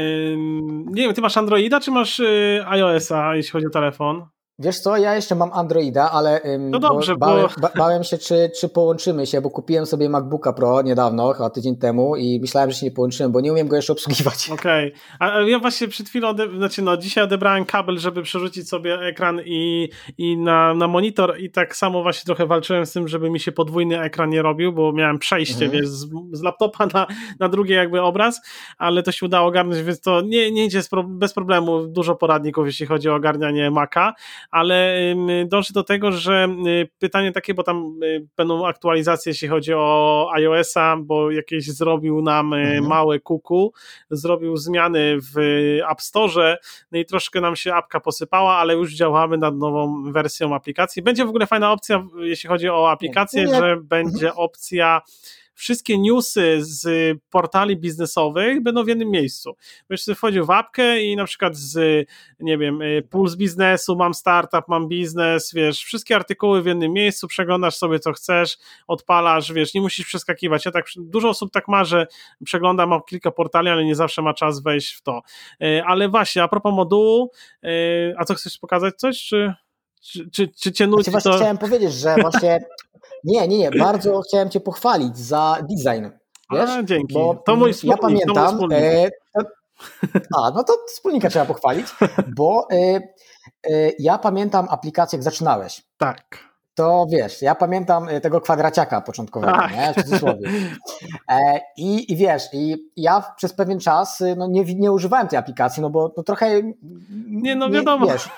nie wiem, ty masz Androida czy masz y, iOS-a, jeśli chodzi o telefon? Wiesz co, ja jeszcze mam Androida, ale no dobrze, bo bałem, bo... bałem, się, czy, czy połączymy się, bo kupiłem sobie MacBooka Pro niedawno, chyba tydzień temu i myślałem, że się nie połączymy, bo nie umiem go jeszcze obsługiwać. Okej, okay. a ja właśnie przed chwilą, ode... znaczy no dzisiaj odebrałem kabel, żeby przerzucić sobie ekran i, i na, na monitor i tak samo właśnie trochę walczyłem z tym, żeby mi się podwójny ekran nie robił, bo miałem przejście, mhm. wiesz, z, z, laptopa na, na drugi jakby obraz, ale to się udało ogarnąć, więc to nie, nie idzie bez problemu, dużo poradników, jeśli chodzi o ogarnianie Maca, ale dążę do tego, że pytanie takie, bo tam będą aktualizacje, jeśli chodzi o iOS-a, bo jakieś zrobił nam mhm. małe kuku, zrobił zmiany w App Store, no i troszkę nam się apka posypała, ale już działamy nad nową wersją aplikacji. Będzie w ogóle fajna opcja, jeśli chodzi o aplikację, że będzie opcja wszystkie newsy z portali biznesowych będą w jednym miejscu. Będziesz sobie wchodził w apkę i na przykład z, nie wiem, y, Puls Biznesu, mam startup, mam biznes, wiesz, wszystkie artykuły w jednym miejscu, przeglądasz sobie co chcesz, odpalasz, wiesz, nie musisz przeskakiwać. Ja tak, dużo osób tak ma, że przegląda, ma kilka portali, ale nie zawsze ma czas wejść w to. Y, ale właśnie, a propos modułu, y, a co chcesz pokazać coś, czy... Czy, czy, czy cię nudzi właśnie to... chciałem powiedzieć, że właśnie nie, nie, nie, bardzo chciałem cię pochwalić za design. Wiesz? A, dzięki. Bo to mój wspólnik. Ja pamiętam. E, a, no to wspólnika trzeba pochwalić, bo e, e, ja pamiętam aplikację, jak zaczynałeś. Tak to wiesz, ja pamiętam e, tego kwadraciaka początkowego, Ach. nie? W cudzysłowie. E, i, I wiesz, i ja przez pewien czas e, no, nie, nie używałem tej aplikacji, no bo no, trochę. Nie, no wiadomo. Nie, wiesz,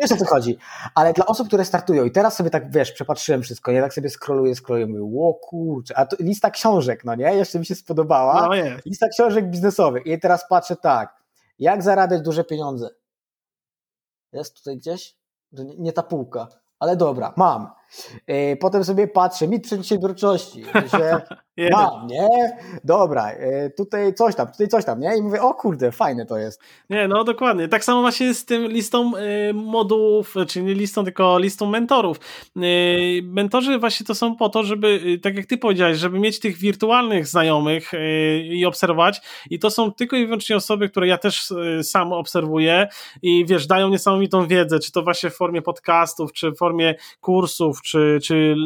wiesz o co chodzi. Ale dla osób, które startują, i teraz sobie tak wiesz, przepatrzyłem wszystko, nie tak sobie scrolluję, scrolluję, mówię, o kurczę, a to lista książek, no nie? Jeszcze mi się spodobała. No jest. Lista książek biznesowych. I teraz patrzę tak, jak zarabiać duże pieniądze. Jest tutaj gdzieś? Nie, nie ta półka ale dobra, mam. E, potem sobie patrzę, mit przedsiębiorczości, że mam, nie? Dobra, e, tutaj coś tam, tutaj coś tam, nie? I mówię, o kurde, fajne to jest. Nie, no dokładnie. Tak samo właśnie z tym listą e, modułów, czyli nie listą, tylko listą mentorów. Mentorzy właśnie to są po to, żeby, tak jak ty powiedziałeś, żeby mieć tych wirtualnych znajomych i obserwować i to są tylko i wyłącznie osoby, które ja też sam obserwuję i wiesz, dają niesamowitą wiedzę, czy to właśnie w formie podcastów, czy w formie kursów, czy, czy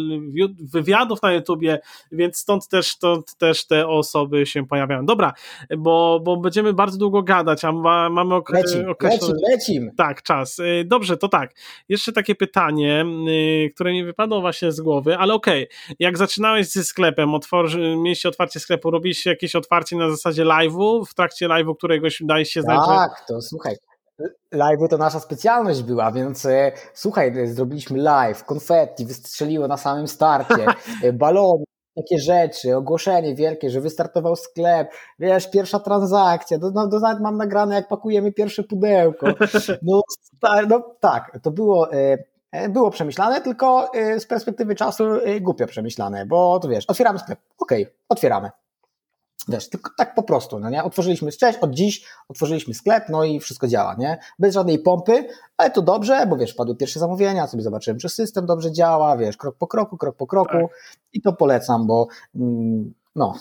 wywiadów na YouTubie, więc stąd też, stąd też te osoby się pojawiają. Dobra, bo, bo będziemy bardzo długo gadać, a ma, mamy ok lecim, określone... Lecim, lecim. Tak, czas. Y, dobrze, to tak. Jeszcze takie pytanie, y, które mi wypadło właśnie z głowy, ale okej, okay. jak zaczynałeś ze sklepem, otworzy, mieliście otwarcie sklepu, robiliście jakieś otwarcie na zasadzie live'u, w trakcie live'u któregoś daje się znać, Tak, to słuchaj, Live to nasza specjalność była, więc e, słuchaj, e, zrobiliśmy live, konfetti wystrzeliło na samym starcie, e, balony, takie rzeczy, ogłoszenie wielkie, że wystartował sklep, wiesz, pierwsza transakcja, no, no, nawet mam nagrane, jak pakujemy pierwsze pudełko. No, no tak, to było, było przemyślane, tylko z perspektywy czasu głupio przemyślane, bo to wiesz, otwieramy sklep, okej, okay, otwieramy. Wiesz, tylko tak po prostu, no nie? Otworzyliśmy, cześć, od dziś otworzyliśmy sklep, no i wszystko działa, nie? Bez żadnej pompy, ale to dobrze, bo wiesz, padły pierwsze zamówienia, sobie zobaczyłem, czy system dobrze działa, wiesz, krok po kroku, krok po kroku tak. i to polecam, bo mm, no,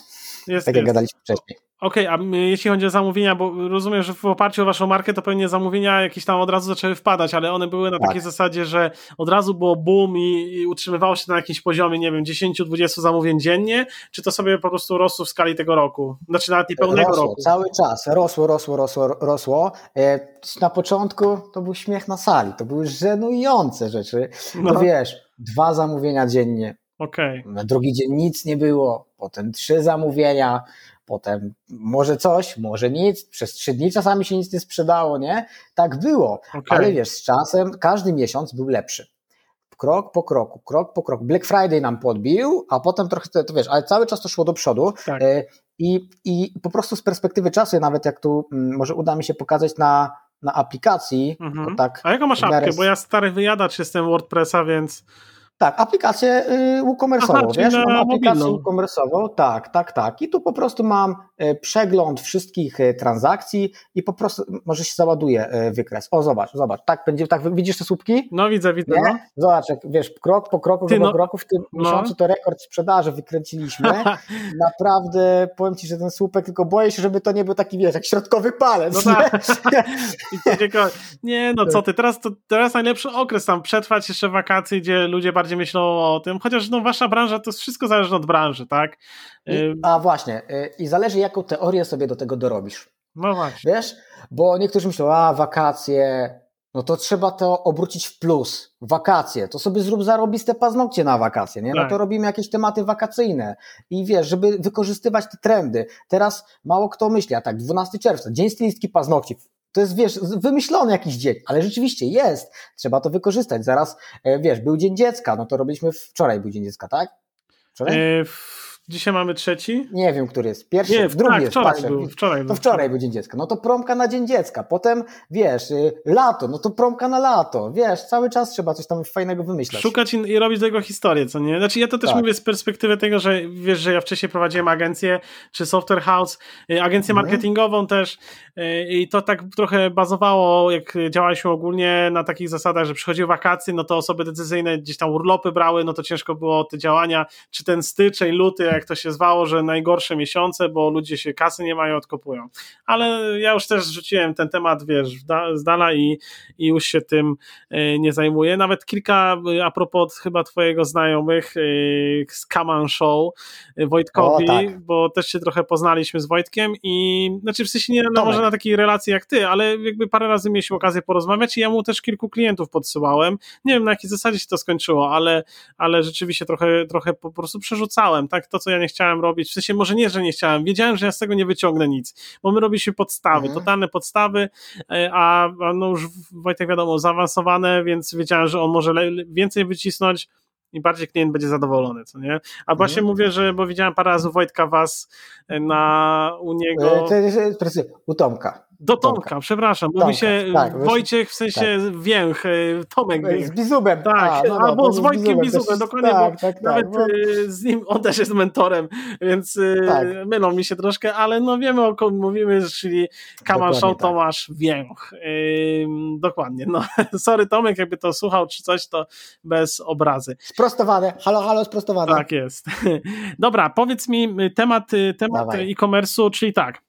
jest, tak jak jest. gadaliśmy wcześniej. Okej, okay, a jeśli chodzi o zamówienia, bo rozumiem, że w oparciu o waszą markę to pewnie zamówienia jakieś tam od razu zaczęły wpadać, ale one były na tak. takiej zasadzie, że od razu było boom i, i utrzymywało się na jakimś poziomie, nie wiem, 10-20 zamówień dziennie, czy to sobie po prostu rosło w skali tego roku? Znaczy nawet niepełnego rosło, roku. cały czas, rosło, rosło, rosło, rosło. E, na początku to był śmiech na sali, to były żenujące rzeczy. No, no wiesz, dwa zamówienia dziennie. Okay. Na drugi dzień nic nie było, potem trzy zamówienia, potem może coś, może nic, przez trzy dni czasami się nic nie sprzedało, nie? Tak było, okay. ale wiesz, z czasem każdy miesiąc był lepszy. Krok po kroku, krok po kroku. Black Friday nam podbił, a potem trochę, to, to wiesz, ale cały czas to szło do przodu. Tak. E, I, I po prostu z perspektywy czasu, nawet jak tu mm, może uda mi się pokazać na, na aplikacji, mhm. tak. A jaką masz apkę? Bo ja stary wyjadacz jestem WordPressa, więc tak, aplikację WooCommerce'ową, wiesz, mam aplikację WooCommerce'ową, tak, tak, tak i tu po prostu mam e, przegląd wszystkich e, transakcji i po prostu może się załaduje e, wykres. O, zobacz, zobacz, tak będzie, tak widzisz te słupki? No widzę, widzę. No. Zobacz, jak, wiesz, krok po kroku, Ty, no, kroku w tym no. miesiącu to rekord sprzedaży wykręciliśmy. Naprawdę, powiem Ci, że ten słupek, tylko boję się, żeby to nie był taki, wiesz, jak środkowy palec. No tak. nie, no co ty, teraz, to, teraz najlepszy okres tam, przetrwać jeszcze wakacje, gdzie ludzie bardziej bardziej myślą o tym, chociaż no, wasza branża to wszystko zależy od branży, tak? I, a właśnie, y, i zależy jaką teorię sobie do tego dorobisz. No właśnie. Wiesz, bo niektórzy myślą, a wakacje, no to trzeba to obrócić w plus. Wakacje, to sobie zrób zarobiste paznokcie na wakacje, nie? No tak. to robimy jakieś tematy wakacyjne. I wiesz, żeby wykorzystywać te trendy. Teraz mało kto myśli, a tak, 12 czerwca, dzień stylistki paznokci. To jest, wiesz, wymyślony jakiś dzień, ale rzeczywiście jest. Trzeba to wykorzystać. Zaraz, e, wiesz, był Dzień Dziecka, no to robiliśmy wczoraj był Dzień Dziecka, tak? Wczoraj? E, Dzisiaj mamy trzeci? Nie wiem, który jest. Pierwszy, Nie, drugi tak, jest. wczoraj patrzę. był, wczoraj To był. wczoraj był Dzień Dziecka. No to promka na Dzień Dziecka. Potem, wiesz, y, lato, no to promka na lato. Wiesz, cały czas trzeba coś tam fajnego wymyślać. Szukać i, i robić tego historię, co nie? Znaczy ja to też Tak. mówię z perspektywy tego, że wiesz, że ja wcześniej prowadziłem agencję, czy software house, y, agencję Mhm. marketingową też y, i to tak trochę bazowało, jak działaliśmy ogólnie na takich zasadach, że przychodziły wakacje, no to osoby decyzyjne gdzieś tam urlopy brały, no to ciężko było te działania, czy ten styczeń, luty, jak to się zwało, że najgorsze miesiące, bo ludzie się kasy nie mają, odkopują. Ale ja już też rzuciłem ten temat, wiesz, z dala i, i już się tym y, nie zajmuję. Nawet kilka, y, a propos chyba twojego znajomych y, z Kaman Show, Wojtkowi, O, tak. bo też się trochę poznaliśmy z Wojtkiem i znaczy w sensie nie no, może na takiej relacji jak ty, ale jakby parę razy mieliśmy okazję porozmawiać i ja mu też kilku klientów podsyłałem. Nie wiem na jakiej zasadzie się to skończyło, ale, ale rzeczywiście trochę, trochę po prostu przerzucałem, tak, to co ja nie chciałem robić, w sensie może nie, że nie chciałem, wiedziałem, że ja z tego nie wyciągnę nic, bo my robiliśmy podstawy, Mhm. totalne podstawy, e, a, a no już Wojtek wiadomo, zaawansowane, więc wiedziałem, że on może więcej wycisnąć i bardziej klient będzie zadowolony, co nie? A właśnie Mhm. mówię, że, bo widziałem parę razy Wojtka was e, na, u niego, To jest, precy- u Tomka. Do Tomka, przepraszam, mówi Tomka, się tak, Wojciech w sensie Więch, e, Tomek. Z Bizubem. Tak, A, no, no, albo z Wojtkiem Bizubem dokładnie, tak, tak, tak, nawet bo- y, z nim, on też jest mentorem, więc y, Tak. mylą mi się troszkę, ale no wiemy o kom mówimy, czyli Show tak. Tomasz Więch. Dokładnie, no sorry Tomek, jakby to słuchał czy coś, to bez obrazy. Sprostowane. Halo, halo, sprostowane. Tak jest. Dobra, powiedz mi y, temat, y, temat Dawaj. e-commerce'u, czyli tak,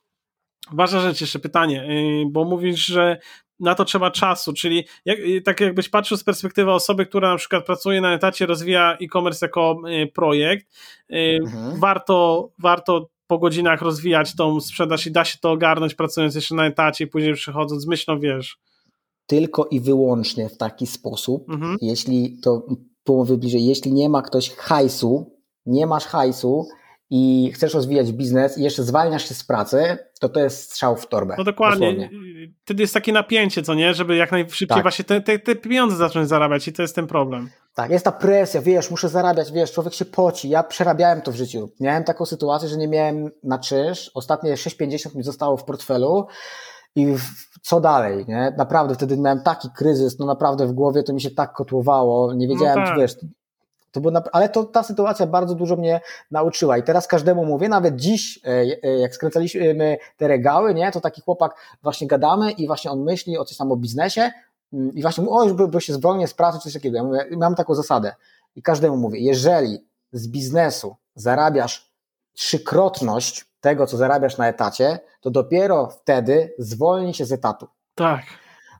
ważna rzecz, jeszcze pytanie, y, bo mówisz, że na to trzeba czasu, czyli jak, y, tak jakbyś patrzył z perspektywy osoby, która na przykład pracuje na etacie, rozwija e-commerce jako y, projekt, Mhm. warto, warto po godzinach rozwijać tą sprzedaż i da się to ogarnąć pracując jeszcze na etacie i później przychodząc myślą, wiesz. Tylko i wyłącznie w taki sposób, Mhm. jeśli to połowy bliżej, jeśli nie ma ktoś hajsu, nie masz hajsu i chcesz rozwijać biznes i jeszcze zwalniasz się z pracy, to to jest strzał w torbę. No dokładnie. dosłownie. Wtedy jest takie napięcie, co nie? Żeby jak najszybciej Tak. właśnie te, te, te pieniądze zacząć zarabiać i to jest ten problem. Tak, jest ta presja, wiesz, muszę zarabiać, wiesz, człowiek się poci. Ja przerabiałem to w życiu. Miałem taką sytuację, że nie miałem na czynsz. Ostatnie 6,50 mi zostało w portfelu i co dalej, nie? Naprawdę wtedy miałem taki kryzys, no naprawdę w głowie to mi się tak kotłowało, nie wiedziałem, tak. czy wiesz, to było, ale to ta sytuacja bardzo dużo mnie nauczyła i teraz każdemu mówię, nawet dziś, e, e, jak skręcaliśmy te regały, nie, to taki chłopak właśnie gadamy i właśnie on myśli o coś tam o biznesie mm, i właśnie mówi, o, już by, by się zwolnię z pracy, coś takiego. Ja mówię, mam taką zasadę i każdemu mówię, jeżeli z biznesu zarabiasz trzykrotność tego, co zarabiasz na etacie, to dopiero wtedy zwolnij się z etatu, Tak.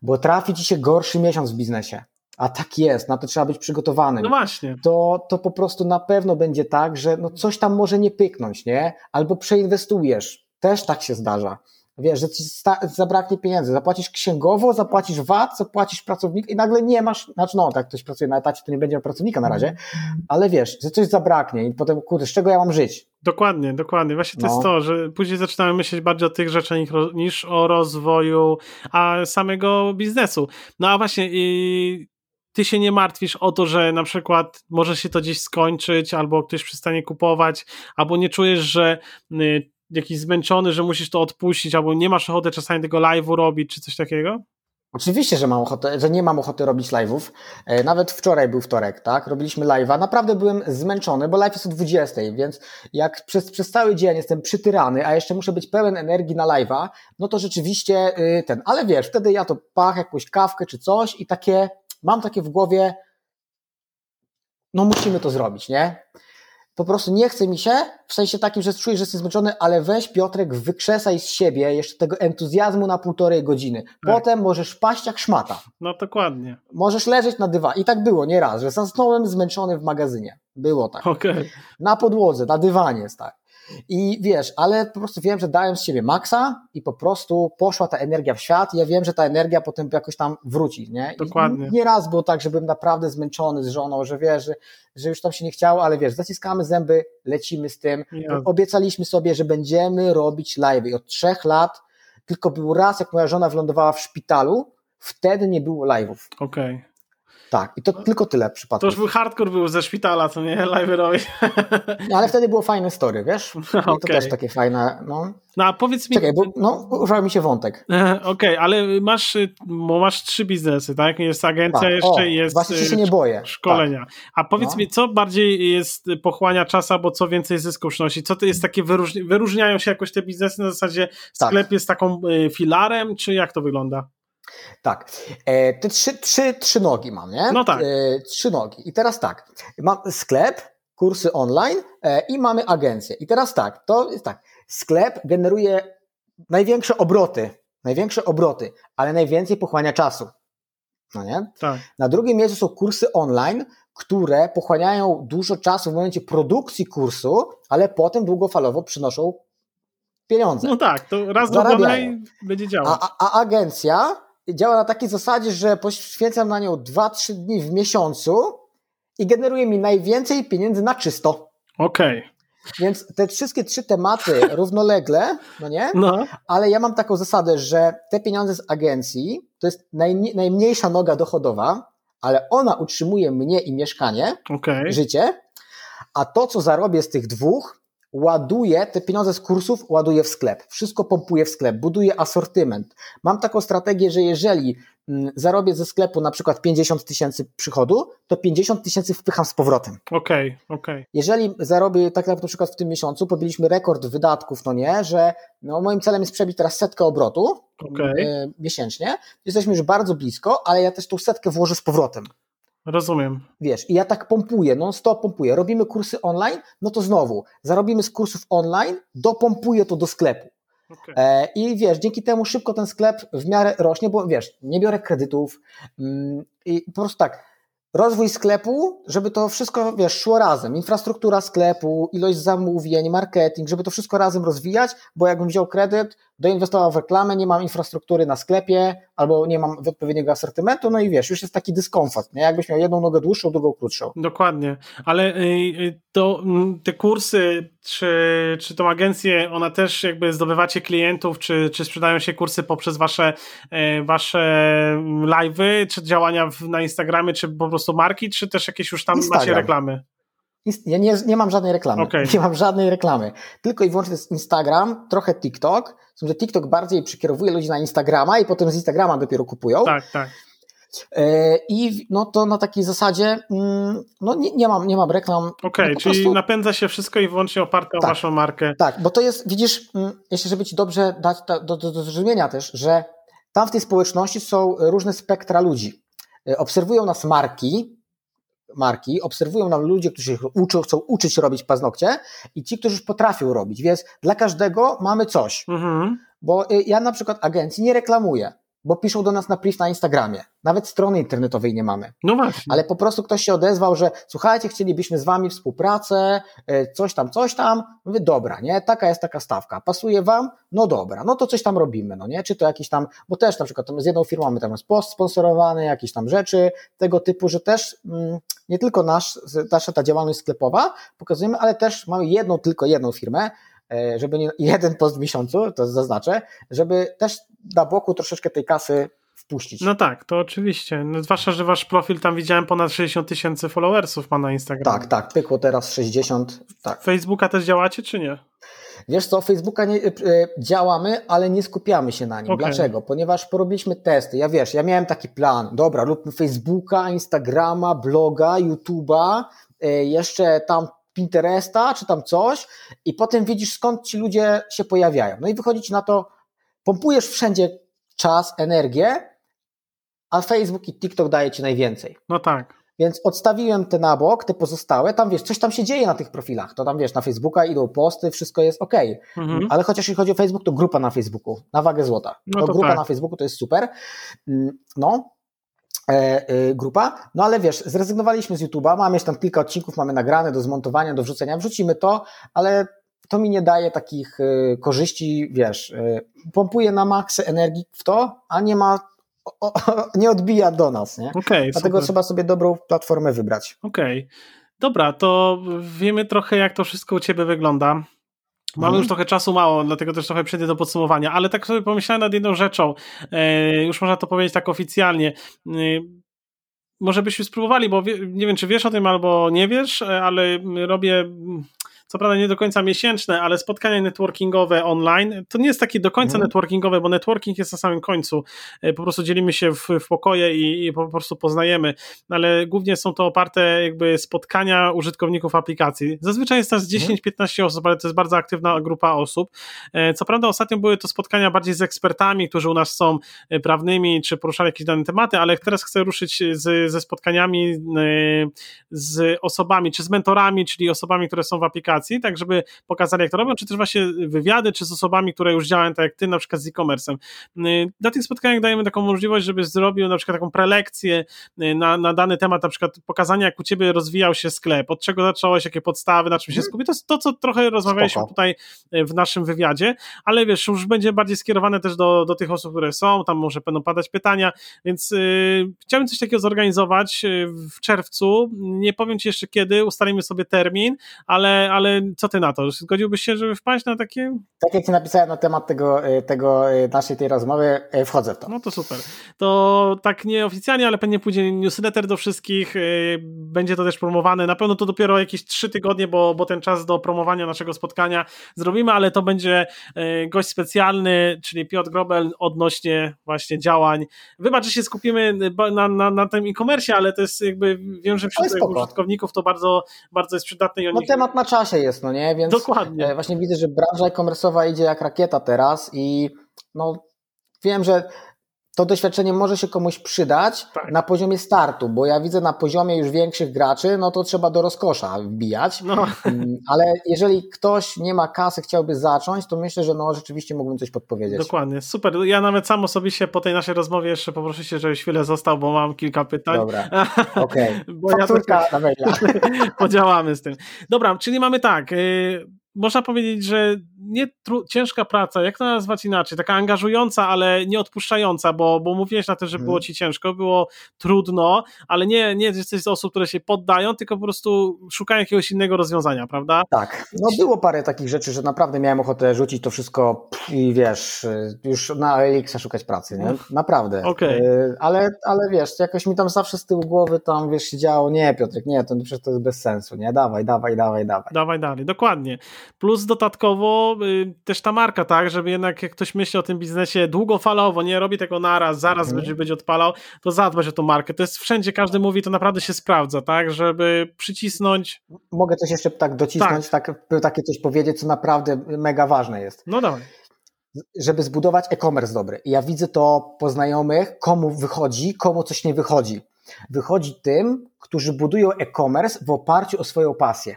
bo trafi ci się gorszy miesiąc w biznesie. A tak jest, na to trzeba być przygotowanym No właśnie. to, to po prostu na pewno będzie tak, że no coś tam może nie pyknąć, nie? Albo przeinwestujesz. Też tak się zdarza. Wiesz, że ci zabraknie pieniędzy. Zapłacisz księgowo, zapłacisz VAT, zapłacisz pracownika i nagle nie masz, znaczy no, tak ktoś pracuje na etacie, to nie będzie miał pracownika na razie, ale wiesz, że coś zabraknie i potem, kurde, z czego ja mam żyć? Dokładnie, dokładnie. Właśnie to No. jest to, że później zaczynamy myśleć bardziej o tych rzeczach niż, niż o rozwoju a samego biznesu. No a właśnie i ty się nie martwisz o to, że na przykład może się to gdzieś skończyć, albo ktoś przestanie kupować, albo nie czujesz, że y, jakiś zmęczony, że musisz to odpuścić, albo nie masz ochoty czasami tego live'u robić, czy coś takiego? Oczywiście, że mam ochotę, że nie mam ochoty robić live'ów. E, Nawet wczoraj był wtorek, tak? Robiliśmy live'a. Naprawdę byłem zmęczony, bo live jest o 20, więc jak przez, przez cały dzień jestem przytyrany, a jeszcze muszę być pełen energii na live'a, no to rzeczywiście y, ten. Ale wiesz, wtedy ja to pach, jakąś kawkę czy coś i takie, mam takie w głowie, no musimy to zrobić, nie? Po prostu nie chce mi się, w sensie takim, że czuję, że jestem zmęczony, ale weź Piotrek, wykrzesaj z siebie jeszcze tego entuzjazmu na półtorej godziny. Tak. Potem możesz paść jak szmata. No dokładnie. Możesz leżeć na dywanie. I tak było nieraz, że zasnąłem zmęczony w magazynie. Było tak. Okej. Na podłodze, na dywanie jest tak. I wiesz, ale po prostu wiem, że dałem z siebie maksa i po prostu poszła ta energia w świat i ja wiem, że ta energia potem jakoś tam wróci, nie? I Dokładnie. Nieraz było tak, że byłem naprawdę zmęczony z żoną, że wiesz, że, że już tam się nie chciało, ale wiesz, zaciskamy zęby, lecimy z tym. Ja- Obiecaliśmy sobie, że będziemy robić live i od trzech lat tylko był raz, jak moja żona wylądowała w szpitalu, wtedy nie było live'ów. Okej. Tak, i to tylko tyle przypadków. To już był hardcore był ze szpitala, co nie? Liverowi. No, ale wtedy było fajne story, wiesz? I to też takie fajne, no. No a powiedz mi... Czekaj, bo no, użał mi się wątek. Okej, ale masz, y, bo masz trzy biznesy, tak? Jest agencja Tak, jeszcze o, i jest właśnie się y, nie boję. szkolenia. A powiedz No. mi, co bardziej jest pochłania czas, albo co więcej zysków przynosi? Co to jest takie, wyróżni wyróżniają się jakoś te biznesy na zasadzie Tak. sklep jest taką y, filarem, czy jak to wygląda? Tak. E, te trzy, trzy, trzy nogi mam, nie? No tak. E, trzy nogi. I teraz tak. Mam sklep, kursy online e, i mamy agencję. I teraz tak, to jest tak. Sklep generuje największe obroty, największe obroty, ale najwięcej pochłania czasu. No nie? Tak. Na drugim miejscu są kursy online, które pochłaniają dużo czasu w momencie produkcji kursu, ale potem długofalowo przynoszą pieniądze. No tak, to raz zrobione będzie działać. A, a, a agencja działa na takiej zasadzie, że poświęcam na nią 2-3 dni w miesiącu i generuje mi najwięcej pieniędzy na czysto. Okej. Więc te wszystkie trzy tematy równolegle, no nie? No, Ale ja mam taką zasadę, że te pieniądze z agencji to jest najmniej, najmniejsza noga dochodowa, ale ona utrzymuje mnie i mieszkanie, okej. życie, a to, co zarobię z tych dwóch, ładuję, te pieniądze z kursów ładuję w sklep. Wszystko pompuję w sklep, buduję asortyment. Mam taką strategię, że jeżeli mm, zarobię ze sklepu na przykład 50 tysięcy przychodu, to 50 tysięcy wpycham z powrotem. Okej, okej. Jeżeli zarobię, tak jak na przykład w tym miesiącu, pobiliśmy rekord wydatków, no nie, że no, moim celem jest przebić teraz setkę obrotu e, miesięcznie. Jesteśmy już bardzo blisko, ale ja też tą setkę włożę z powrotem. Rozumiem. Wiesz, i ja tak pompuję, non stop pompuję. Robimy kursy online, no to znowu, zarobimy z kursów online, dopompuję to do sklepu. Okej. E, I wiesz, dzięki temu szybko ten sklep w miarę rośnie, bo wiesz, nie biorę kredytów mm, i po prostu tak, rozwój sklepu, żeby to wszystko, wiesz, szło razem. Infrastruktura sklepu, ilość zamówień, marketing, żeby to wszystko razem rozwijać, bo jakbym wziął kredyt, doinwestował w reklamę, nie mam infrastruktury na sklepie, albo nie mam odpowiedniego asortymentu, no i wiesz, już jest taki dyskomfort, nie? Jakbyś miał jedną nogę dłuższą, drugą krótszą. Dokładnie, ale y, y, to mm, te kursy, czy, czy tą agencję, ona też jakby zdobywacie klientów, czy, czy sprzedają się kursy poprzez wasze, e, wasze live'y, czy działania na Instagramie, czy po prostu marki, czy też jakieś już tam macie Instagram. reklamy? Ja nie, nie mam żadnej reklamy. Okej. Nie mam żadnej reklamy. Tylko i wyłącznie jest Instagram, trochę TikTok. Są, że TikTok bardziej przekierowuje ludzi na Instagrama i potem z Instagrama dopiero kupują. Tak, tak. E, I no to na takiej zasadzie, mm, no nie, nie, mam, nie mam reklam. Okej, no po czyli prostu- napędza się wszystko i wyłącznie oparte o Tak. waszą markę. Tak, bo to jest, widzisz, mm, jeszcze żeby ci dobrze dać do, do, do zrozumienia też, że tam w tej społeczności są różne spektra ludzi. E, Obserwują nas marki, marki, obserwują nam ludzie, którzy uczą, chcą uczyć robić paznokcie i ci, którzy już potrafią robić, więc dla każdego mamy coś. Mhm. Bo y, ja na przykład agencji nie reklamuję, bo piszą do nas na priv na Instagramie. Nawet strony internetowej nie mamy. No właśnie. Ale po prostu ktoś się odezwał, że słuchajcie, chcielibyśmy z wami współpracę, y, coś tam, coś tam. Mówię, dobra, nie, taka jest taka stawka. Pasuje wam? No dobra, no to coś tam robimy, no nie? Czy to jakiś tam, bo też na przykład z jedną firmą mamy tam jest post sponsorowany, jakieś tam rzeczy tego typu, że też mm, nie tylko nasz, nasza ta działalność sklepowa pokazujemy, ale też mamy jedną, tylko jedną firmę, e, żeby nie jeden post w miesiącu, to zaznaczę, żeby też na boku troszeczkę tej kasy wpuścić. No tak, to oczywiście. No, zwłaszcza, że wasz profil tam widziałem ponad 60 tysięcy followersów ma na Instagramie. Tak, tak, pykło teraz 60, tak. Facebooka też działacie, czy nie? Wiesz co, Facebooka nie, e, działamy, ale nie skupiamy się na nim. Okej. Dlaczego? Ponieważ porobiliśmy testy. Ja wiesz, ja miałem taki plan, dobra, róbmy Facebooka, Instagrama, bloga, YouTube'a, e, jeszcze tam Pinteresta, czy tam coś i potem widzisz skąd ci ludzie się pojawiają. No i wychodzi ci na to, pompujesz wszędzie czas, energię, a Facebook i TikTok daje ci najwięcej. No tak. Więc odstawiłem te na bok, te pozostałe, tam wiesz, coś tam się dzieje na tych profilach, to tam wiesz, na Facebooka idą posty, wszystko jest ok. Mhm. Ale chociaż jeśli chodzi o Facebook, to grupa na Facebooku, na wagę złota. No to to grupa tak. na Facebooku to jest super. Mm, No, e, e, grupa. No ale wiesz, zrezygnowaliśmy z YouTube'a, mamy jeszcze tam kilka odcinków, mamy nagrane do zmontowania, do wrzucenia, wrzucimy to, ale to mi nie daje takich e, korzyści, wiesz, e, pompuje na maksy energii w to, a nie ma, o, o, nie odbija do nas, nie? Okej, Dlatego super. trzeba sobie dobrą platformę wybrać. Okej. Dobra, to wiemy trochę, jak to wszystko u ciebie wygląda. Mamy Mhm. już trochę czasu mało, dlatego też trochę przejdę do podsumowania, ale tak sobie pomyślałem nad jedną rzeczą. E, już można to powiedzieć tak oficjalnie. E, może byśmy spróbowali, bo wie, nie wiem, czy wiesz o tym albo nie wiesz, ale robię co prawda nie do końca miesięczne, ale spotkania networkingowe online. To nie jest takie do końca mhm. networkingowe, bo networking jest na samym końcu. E, po prostu dzielimy się w, w pokoje i, i, po prostu poznajemy, ale głównie są to oparte jakby spotkania użytkowników aplikacji. Zazwyczaj jest nas 10-15 mhm. osób, ale to jest bardzo aktywna grupa osób. E, co prawda ostatnio były to spotkania bardziej z ekspertami, którzy u nas są e, prawnymi, czy poruszali jakieś dane tematy, ale teraz chcę ruszyć z, ze spotkaniami z osobami, czy z mentorami, czyli osobami, które są w aplikacji aplikacji, tak żeby pokazali jak to robią, czy też właśnie wywiady, czy z osobami, które już działają tak jak ty, na przykład z e-commerce'em. Y, na tych spotkaniach dajemy taką możliwość, żeby zrobił na przykład taką prelekcję y, na, na dany temat, na przykład pokazania jak u ciebie rozwijał się sklep, od czego zacząłeś, jakie podstawy, na czym się mhm. skupić. To jest to, co trochę rozmawialiśmy Spoko. tutaj y, w naszym wywiadzie, ale wiesz, już będzie bardziej skierowane też do, do tych osób, które są, tam może będą padać pytania, więc yy, chciałbym coś takiego zorganizować w czerwcu. Nie powiem ci jeszcze kiedy, ustalimy sobie termin, ale, ale ale co ty na to? Zgodziłbyś się, żeby wpaść na takie? Tak jak ci napisałem na temat tego, e, tego e, naszej tej rozmowy, e, wchodzę w to. No to super. To tak nieoficjalnie, ale pewnie pójdzie newsletter do wszystkich, będzie to też promowane. Na pewno to dopiero jakieś trzy tygodnie, bo, bo ten czas do promowania naszego spotkania zrobimy, ale to będzie gość specjalny, czyli Piotr Grobel odnośnie właśnie działań. Wybacz, że się skupimy na, na, na tym e-commerce, ale to jest jakby, wiem, że wśród użytkowników to bardzo, bardzo jest przydatne i. No temat na czasie jest, no nie? Więc Dokładnie. E, właśnie widzę, że branża e-commerce'owa idzie jak rakieta teraz i no wiem, że to doświadczenie może się komuś przydać tak. na poziomie startu, bo ja widzę na poziomie już większych graczy, no to trzeba do rozkosza wbijać. No. Mm, ale jeżeli ktoś nie ma kasy, chciałby zacząć, to myślę, że no rzeczywiście mógłbym coś podpowiedzieć. Dokładnie, super. Ja nawet sam osobiście po tej naszej rozmowie jeszcze poproszę się, żebyś chwilę został, bo mam kilka pytań. Dobra, okej. Okay. Fakturka ja. Podziałamy z tym. Dobra, czyli mamy tak, y, można powiedzieć, że nie ciężka praca, jak to nazwać inaczej, taka angażująca, ale nie odpuszczająca, bo, bo mówiłeś na tym, że było mhm. ci ciężko, było trudno, ale nie, nie jesteś z osób, które się poddają, tylko po prostu szukają jakiegoś innego rozwiązania, prawda? Tak, no było parę takich rzeczy, że naprawdę miałem ochotę rzucić to wszystko i wiesz, już na Elixa szukać pracy, nie? Naprawdę. Okay. Ale, ale wiesz, jakoś mi tam zawsze z tyłu głowy tam, wiesz, siedziało, nie Piotrek, nie, to przecież to jest bez sensu, nie? Dawaj, dawaj, dawaj, dawaj. Dawaj dalej, dokładnie. Plus dodatkowo y, też ta marka, tak, żeby jednak jak ktoś myśli o tym biznesie długofalowo, nie robi tego naraz, zaraz mhm. będzie, będzie odpalał, to zadbać o tą markę. To jest wszędzie, każdy mówi, to naprawdę się sprawdza, tak, żeby przycisnąć. Mogę coś jeszcze tak docisnąć, tak, tak takie coś powiedzieć, co naprawdę mega ważne jest. No dawaj żeby zbudować e-commerce dobry. I ja widzę to po znajomych, komu wychodzi, komu coś nie wychodzi. Wychodzi tym, którzy budują e-commerce w oparciu o swoją pasję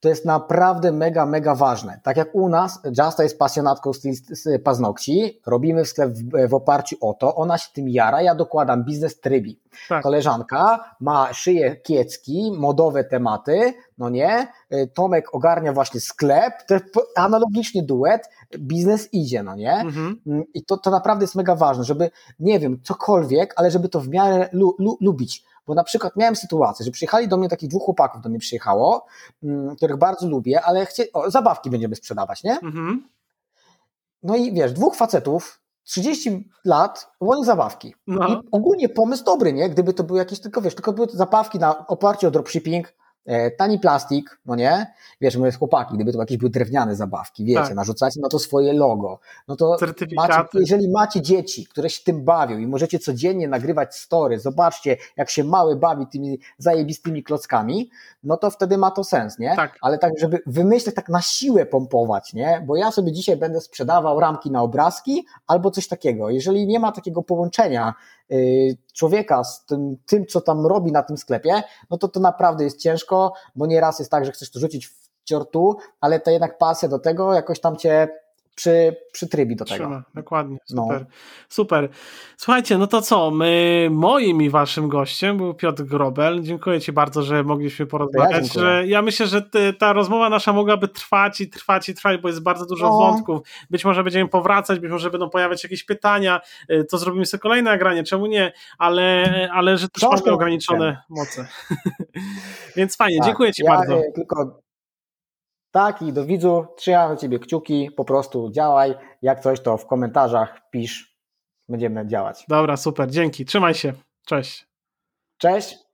to jest naprawdę mega, mega ważne. Tak jak u nas, Justa jest pasjonatką z paznokci, robimy sklep w, w oparciu o to, ona się tym jara, ja dokładam biznes trybi. Tak. Koleżanka ma szyję kiecki, modowe tematy, no nie, Tomek ogarnia właśnie sklep, analogicznie duet, biznes idzie, no nie? Mhm. I to, to naprawdę jest mega ważne, żeby, nie wiem, cokolwiek, ale żeby to w miarę lu, lu, lubić. Bo na przykład miałem sytuację, że przyjechali do mnie takich dwóch chłopaków, do mnie przyjechało, mm, których bardzo lubię, ale chcie, o, zabawki będziemy sprzedawać, nie? Mhm. No i wiesz, dwóch facetów, 30 lat, oni zabawki. No. I ogólnie pomysł dobry, nie? Gdyby to były jakieś tylko, wiesz, tylko były zabawki na oparciu o dropshipping, tani plastik, no nie? Wiesz, my chłopaki, gdyby to jakieś były drewniane zabawki, wiecie, tak. narzucacie na to swoje logo, no to macie, jeżeli macie dzieci, które się tym bawią i możecie codziennie nagrywać story, zobaczcie, jak się mały bawi tymi zajebistymi klockami, no to wtedy ma to sens, nie? Tak. Ale tak, żeby wymyśleć, tak na siłę pompować, nie? Bo ja sobie dzisiaj będę sprzedawał ramki na obrazki albo coś takiego. Jeżeli nie ma takiego połączenia człowieka z tym, tym, co tam robi na tym sklepie, no to to naprawdę jest ciężko, bo nieraz jest tak, że chcesz to rzucić w ciortu, ale to jednak pasja do tego jakoś tam cię przy, przytrybi do tego. Trzyma, dokładnie, no. super. No. Super. Słuchajcie, no to co, my, moim i waszym gościem był Piotr Grobel. Dziękuję ci bardzo, że mogliśmy porozmawiać. Ja, że ja myślę, że ty, ta rozmowa nasza mogłaby trwać i trwać i trwać, bo jest bardzo dużo no. wątków. Być może będziemy powracać, być może będą pojawiać jakieś pytania, y, to zrobimy sobie kolejne nagranie, czemu nie, ale, ale że też mamy ograniczone moce. Więc fajnie, tak, dziękuję ci ja, bardzo. Tylko tak, i do widzu trzymam Ciebie kciuki, po prostu działaj. Jak coś, to w komentarzach pisz, będziemy działać. Dobra, super, dzięki. Trzymaj się. Cześć. Cześć.